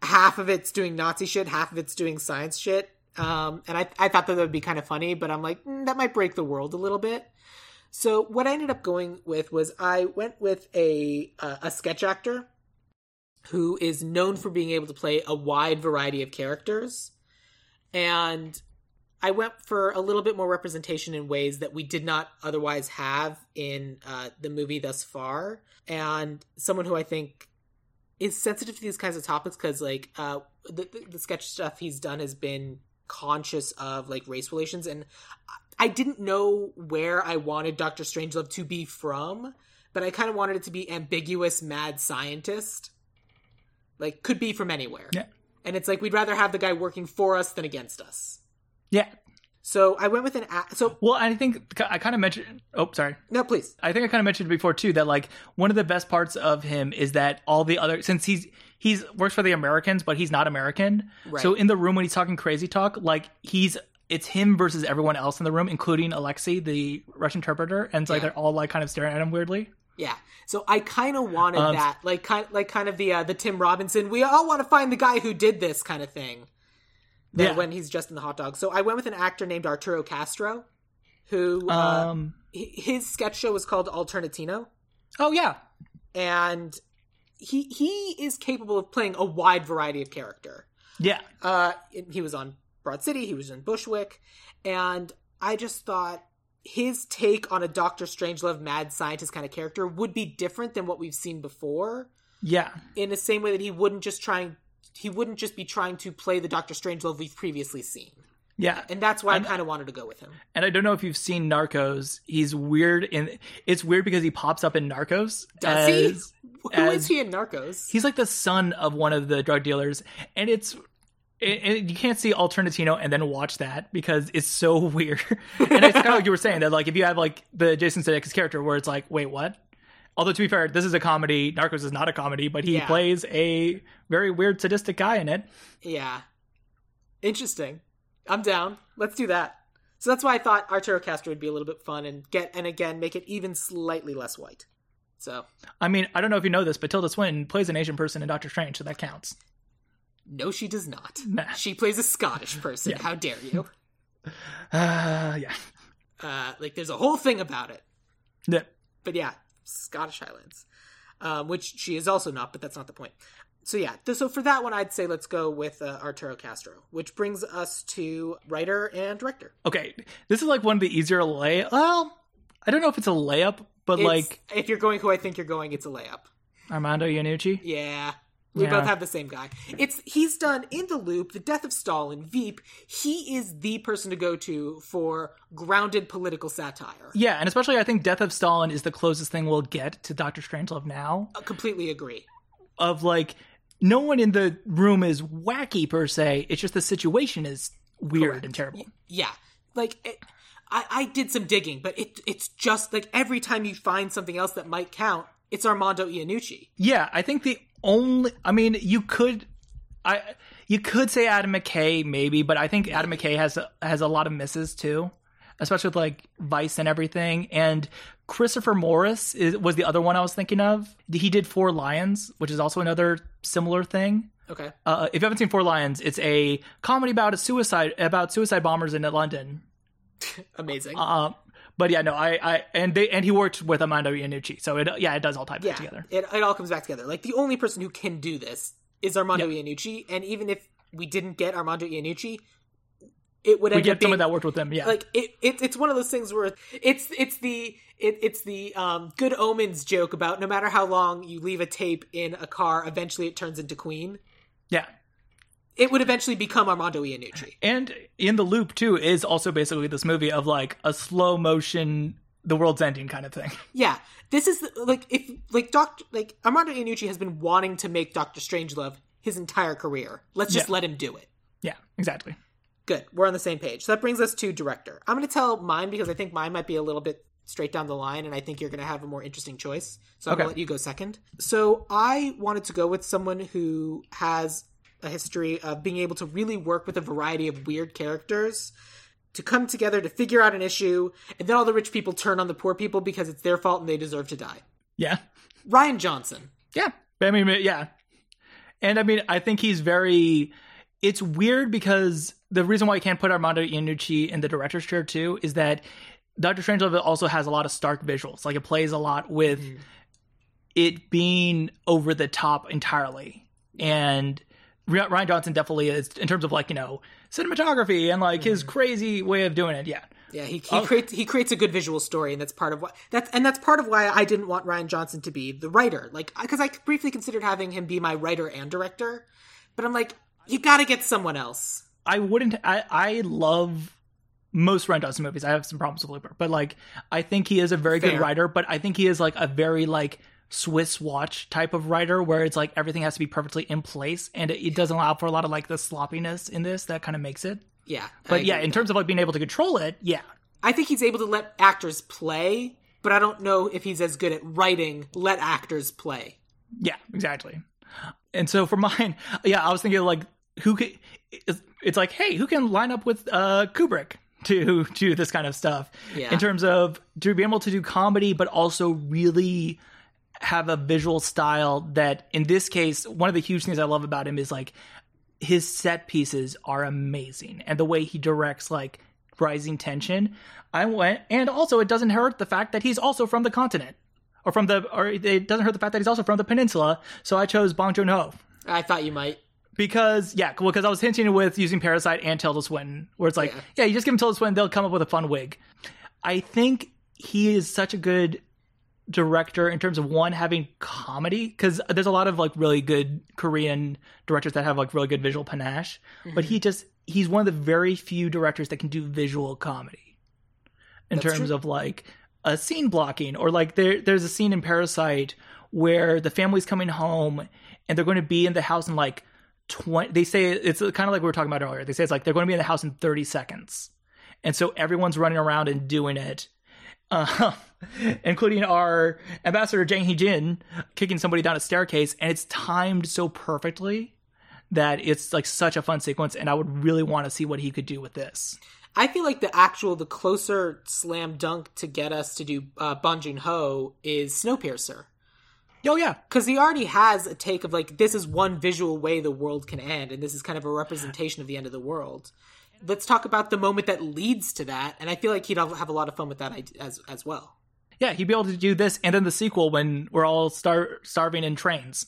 B: half of it's doing Nazi shit, half of it's doing science shit. Um, and I, I thought that that would be kind of funny, but I'm like, mm, that might break the world a little bit. So what I ended up going with was I went with a uh, a sketch actor who is known for being able to play a wide variety of characters, and I went for a little bit more representation in ways that we did not otherwise have in uh, the movie thus far, and someone who I think is sensitive to these kinds of topics because like uh, the, the the sketch stuff he's done has been conscious of like race relations and I didn't know where I wanted Doctor Strangelove to be from, but I kind of wanted it to be ambiguous mad scientist. Like could be from anywhere.
C: Yeah.
B: And it's like we'd rather have the guy working for us than against us.
C: Yeah.
B: So I went with an a- so
C: Well, I think I kind of mentioned. Oh, sorry.
B: no please.
C: I think I kind of mentioned before too that like one of the best parts of him is that all the other since he's he's works for the Americans but he's not American.
B: Right.
C: So in the room when he's talking crazy talk, like he's it's him versus everyone else in the room, including Alexei, the Russian interpreter, and it's like
B: Yeah.
C: they're all like kind of staring at him weirdly.
B: Yeah. So I kind of wanted
C: Um,
B: that, like kind, like kind of the uh, the Tim Robinson. We all want to find the guy who did this kind of thing. That
C: Yeah.
B: When he's just in the hot dog. So I went with an actor named Arturo Castro, who uh,
C: Um.
B: hi- his sketch show was called Alternatino,
C: Oh yeah.
B: and he he is capable of playing a wide variety of character.
C: Yeah.
B: Uh, he was on Broad City, he was in Bushwick, and I just thought his take on a Doctor Strangelove mad scientist kind of character would be different than what we've seen before.
C: Yeah.
B: In the same way that he wouldn't just trying he wouldn't just be trying to play the Doctor Strange Strangelove we've previously seen.
C: Yeah.
B: And that's why
C: And-
B: I kind of wanted to go with him.
C: And I don't know if you've seen Narcos. He's weird in it's weird because he pops up in Narcos.
B: Does he?
C: as-
B: Who is he in Narcos?
C: he's like the son of one of the drug dealers and it's it, it- you can't see alternatino and then watch that because it's so weird and it's kind of like you were saying that like if you have like the jason Sudeikis character where it's like wait what although to be fair this is a comedy narcos is not a comedy but he
B: Yeah.
C: plays a very weird sadistic guy in it
B: Yeah. Interesting. I'm down. Let's do that. So that's why I thought Arturo Castro would be a little bit fun and get and again make it even slightly less white. So
C: i mean i don't know if you know this but tilda swinton plays an asian person in doctor strange so that counts
B: no, she does not.
C: Nah.
B: She plays a Scottish person.
C: Yeah.
B: How dare you?
C: uh yeah
B: Uh, like there's a whole thing about it.
C: yeah
B: But yeah, Scottish Highlands, um, which she is also not. But that's not the point. So yeah, th- so for that one, I'd say let's go with uh, Arturo Castro, which brings us to writer and director.
C: okay this is like one of the easier lay well i don't know if it's a layup but
B: It's-
C: like
B: if you're going who I think you're going, it's a layup.
C: armando iannucci
B: Yeah. We
C: Yeah.
B: both have the same guy. It's he's done in the loop, the death of Stalin, Veep. He is the person to go to for grounded political satire.
C: Yeah, and especially I think Death of Stalin is the closest thing we'll get to Doctor Strangelove now.
B: I completely agree.
C: Of like, no one in the room is wacky per se. It's just the situation is weird
B: Correct.
C: and terrible.
B: Yeah, like it, I, I did some digging, but it it's just like every time you find something else that might count, it's Armando Iannucci.
C: Yeah, I think the only. I mean, you could. I you could say Adam McKay maybe, but I think Adam McKay has a, has a lot of misses too, especially with like Vice and everything. And Christopher Morris is, was the other one I was thinking of. He did Four Lions, which is also another similar thing.
B: Okay,
C: Uh, if you haven't seen Four Lions, it's a comedy about a suicide about suicide bombers in London.
B: amazing.
C: Uh, but yeah, no, I, I and they and he worked with Armando Iannucci, so it yeah, it does all tie back
B: yeah,
C: together.
B: It, it all comes back together. Like the only person who can do this is Armando Iannucci, and even if we didn't get Armando Iannucci, it would
C: We get
B: being
C: someone that worked with him. Yeah.
B: like it, it. It's one of those things where it's it's the it, it's the um, good omens joke about no matter how long you leave a tape in a car, eventually it turns into Queen.
C: yeah.
B: It would eventually become Armando Iannucci.
C: And in the loop too is also basically this movie of like a slow motion, the world's ending kind of thing.
B: Yeah, this is like if like Doctor like Armando Iannucci has been wanting to make Doctor Strangelove his entire career. Let's just
C: Yeah.
B: let him do it.
C: Yeah, exactly.
B: Good, we're on the same page. So that brings us to director. I'm going to tell mine because I think mine might be a little bit straight down the line, and I think you're going to have a more interesting choice. So I'm going to let you go second. So I wanted to go with someone who has a history of being able to really work with a variety of weird characters to come together to figure out an issue, and then all the rich people turn on the poor people because it's their fault and they deserve to die.
C: Yeah.
B: Rian Johnson.
C: Yeah. I mean, yeah. And I mean, I think he's very. It's weird because the reason why I can't put Armando Iannucci in the director's chair too is that Doctor Strangelove also has a lot of stark visuals. Like it plays a lot with mm-hmm. it being over the top entirely, and Rian Johnson definitely is in terms of like you know cinematography and like his mm-hmm. crazy way of doing it. Yeah.
B: Yeah, he, he
C: Oh.
B: creates he creates a good visual story, and that's part of what that's and that's part of why I didn't want Rian Johnson to be the writer, like because I briefly considered having him be my writer and director, but I'm like, you got to get someone else.
C: I wouldn't. I I love most Rian Johnson movies. I have some problems with Looper, but like I think he is a very
B: Fair.
C: good writer. But I think he is like a very like Swiss watch type of writer, where it's like everything has to be perfectly in place, and it, it doesn't allow for a lot of like the sloppiness in this that kind of makes it.
B: Yeah,
C: But yeah, in terms of like being able to control it, yeah.
B: I think he's able to let actors play, but I don't know if he's as good at writing let actors play.
C: Yeah, exactly. And so for mine, yeah, I was thinking like who could it's, it's like, hey, who can line up with uh Kubrick to do this kind of stuff
B: Yeah.
C: in terms of to be able to do comedy but also really have a visual style that in this case one of the huge things I love about him is like his set pieces are amazing and the way he directs like rising tension. I went and also it doesn't hurt the fact that he's also from the continent or from the or it doesn't hurt the fact that he's also from the peninsula. So I chose Bong Joon Ho
B: I thought you might.
C: because yeah, well, because I was hinting with using Parasite and Tilda Swinton, where it's like,
B: Yeah.
C: yeah. you just give him Tilda Swinton, they'll come up with a fun wig. I think he is such a good director in terms of one having comedy because there's a lot of like really good Korean directors that have like really good visual panache, but he mm-hmm. just he's one of the very few directors that can do visual comedy in
B: That's
C: terms
B: true.
C: of like a scene blocking or like there there's a scene in Parasite where the family's coming home and they're going to be in the house in like 20 they say it's kind of like we were talking about earlier they say it's like they're going to be in the house in 30 seconds. And so everyone's running around and doing it uh, including our ambassador Jang Hee Jin kicking somebody down a staircase and it's timed so perfectly that it's like such a fun sequence and I would really want to see what he could do with this.
B: I feel like the actual, the closer slam dunk to get us to do uh, Bong Joon Ho is Snowpiercer.
C: oh yeah.
B: Because he already has a take of like this is one visual way the world can end and this is kind of a representation of the end of the world let's talk about the moment that leads to that and i feel like he'd have a lot of fun with that as as well
C: Yeah, he'd be able to do this and then the sequel when we're all star- starving in trains.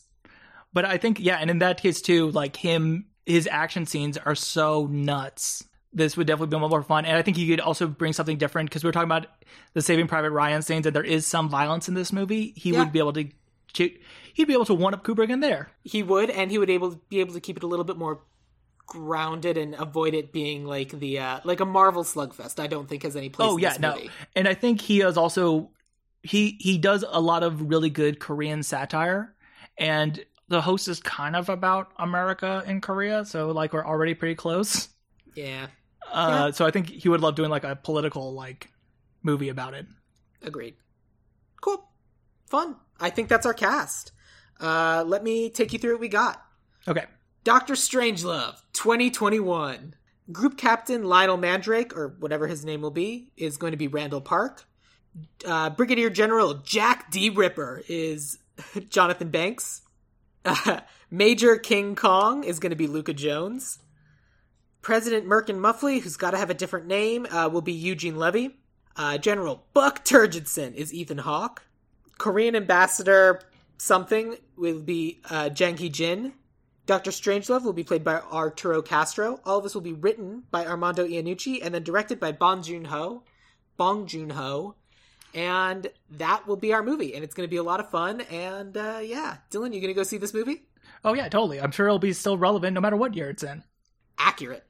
C: But I think, yeah, and in that case too, like him, his action scenes are so nuts. This would definitely be a little more fun. And I think he could also bring something different because we are talking about the Saving Private Ryan scenes and there is some violence in this movie. He
B: Yeah.
C: would be able to, he'd be able to one up Kubrick in there.
B: he would and he would able be able to keep it a little bit more grounded and avoid it being like the uh like a marvel slugfest i don't think has any place
C: Oh
B: in
C: yeah, no.
B: movie.
C: And I think he is also he he does a lot of really good Korean satire and the host is kind of about America and Korea, so like we're already pretty close.
B: yeah
C: Uh so I think he would love doing like a political like movie about it.
B: Agreed. Cool. Fun. I think that's our cast. Uh, let me take you through what we got.
C: Okay.
B: Doctor Strangelove, 2021. Group Captain Lionel Mandrake, or whatever his name will be, is going to be Randall Park. Uh, Brigadier General Jack D. Ripper is Jonathan Banks. Uh, Major King Kong is going to be Luka Jones. President Merkin Muffley, who's got to have a different name, uh, will be Eugene Levy. Uh, General Buck Turgidson is Ethan Hawke. Korean Ambassador something will be uh, Jang Hee Jin. Dr. Strangelove will be played by Arturo Castro. All of this will be written by Armando Iannucci and then directed by Bong Joon-ho. Bong Joon-ho. And that will be our movie, and it's going to be a lot of fun. And uh, yeah, Dylan, you going to go see this movie?
C: Oh yeah, totally. I'm sure it'll be still relevant no matter what year it's in.
B: Accurate.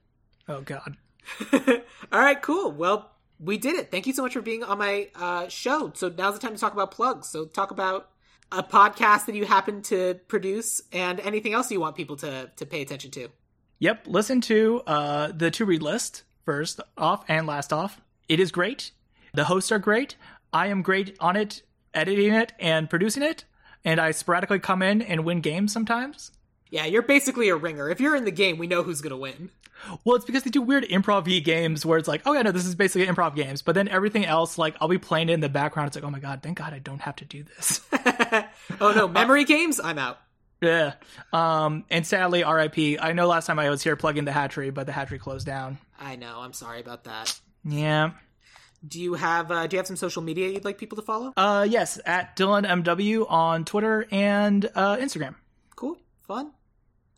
C: Oh god.
B: All right, cool. Well, we did it. Thank you so much for being on my uh, show. So now's the time to talk about plugs. So talk about a podcast that you happen to produce and anything else you want people to to pay attention to.
C: Yep, listen to uh, the to read list first off and last off. It is great. The hosts are great. I am great on it, editing it and producing it, and I sporadically come in and win games sometimes.
B: Yeah, you're basically a ringer. If you're in the game, we know who's going to win.
C: Well, it's because they do weird improv games where it's like, oh yeah, no, this is basically improv games. But then everything else, like I'll be playing it in the background. It's like, oh my god, thank God I don't have to do this.
B: oh no, memory games? I'm out.
C: Yeah. Um, and sadly, RIP. I know last time I was here plugging the hatchery, but the hatchery closed down.
B: I know. I'm sorry about that.
C: Yeah.
B: Do you have uh, Do you have some social media you'd like people to follow?
C: Uh, yes, at Dylan MW on Twitter and uh, Instagram.
B: Cool, fun.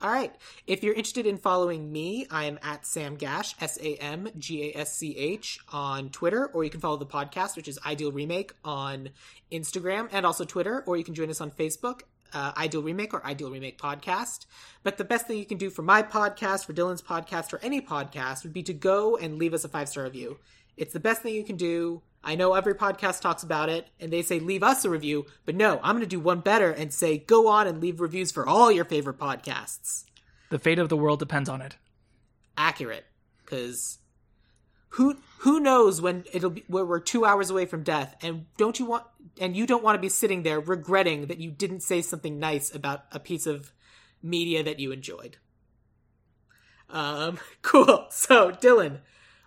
B: All right. If you're interested in following me, I am at Sam Gasch, S A M G A S C H, on Twitter, or you can follow the podcast, which is Ideal Remake, on Instagram and also Twitter, or you can join us on Facebook, uh, Ideal Remake or Ideal Remake Podcast. But the best thing you can do for my podcast, for Dylan's podcast, or any podcast would be to go and leave us a five star review. It's the best thing you can do. I know every podcast talks about it and they say leave us a review, but no, I'm going to do one better and say go on and leave reviews for all your favorite podcasts.
C: The fate of the world depends on it.
B: Accurate, because who who knows when it'll be where we're two hours away from death, and don't you want and you don't want to be sitting there regretting that you didn't say something nice about a piece of media that you enjoyed. Um, cool. So Dylan,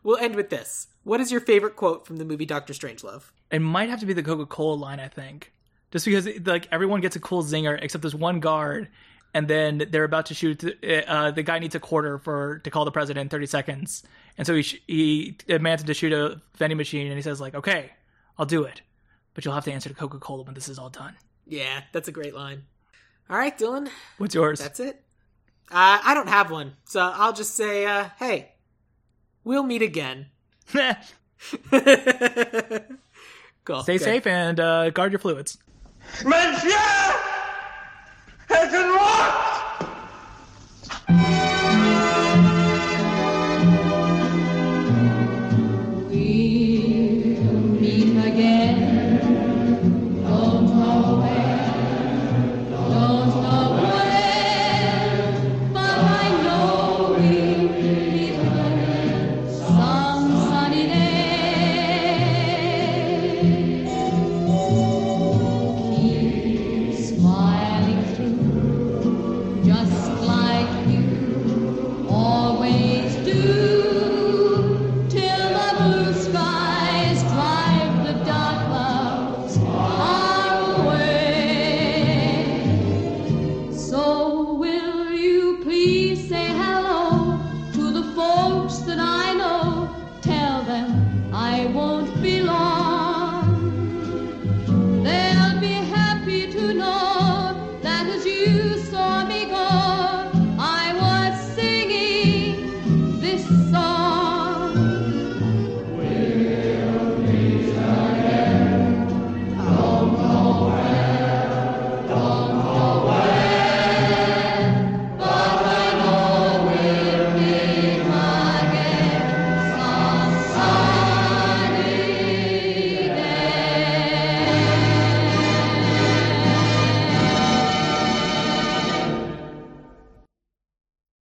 B: we'll end with this. What is your favorite quote from the movie Doctor Strangelove?
C: It might have to be the Coca Cola line, I think, just because like everyone gets a cool zinger except there's one guard, and then they're about to shoot. Uh, the guy needs a quarter for to call the president in 30 seconds, and so he sh- he demands him to shoot a vending machine, and he says like, "Okay, I'll do it, but you'll have to answer to Coca Cola when this is all done."
B: Yeah, that's a great line. All right, Dylan.
C: What's yours?
B: That's it. Uh, I don't have one, so I'll just say, uh, "Hey, we'll meet again." cool.
C: Stay
B: good.
C: safe and uh, guard your fluids.
E: Monsieur! Es un roi!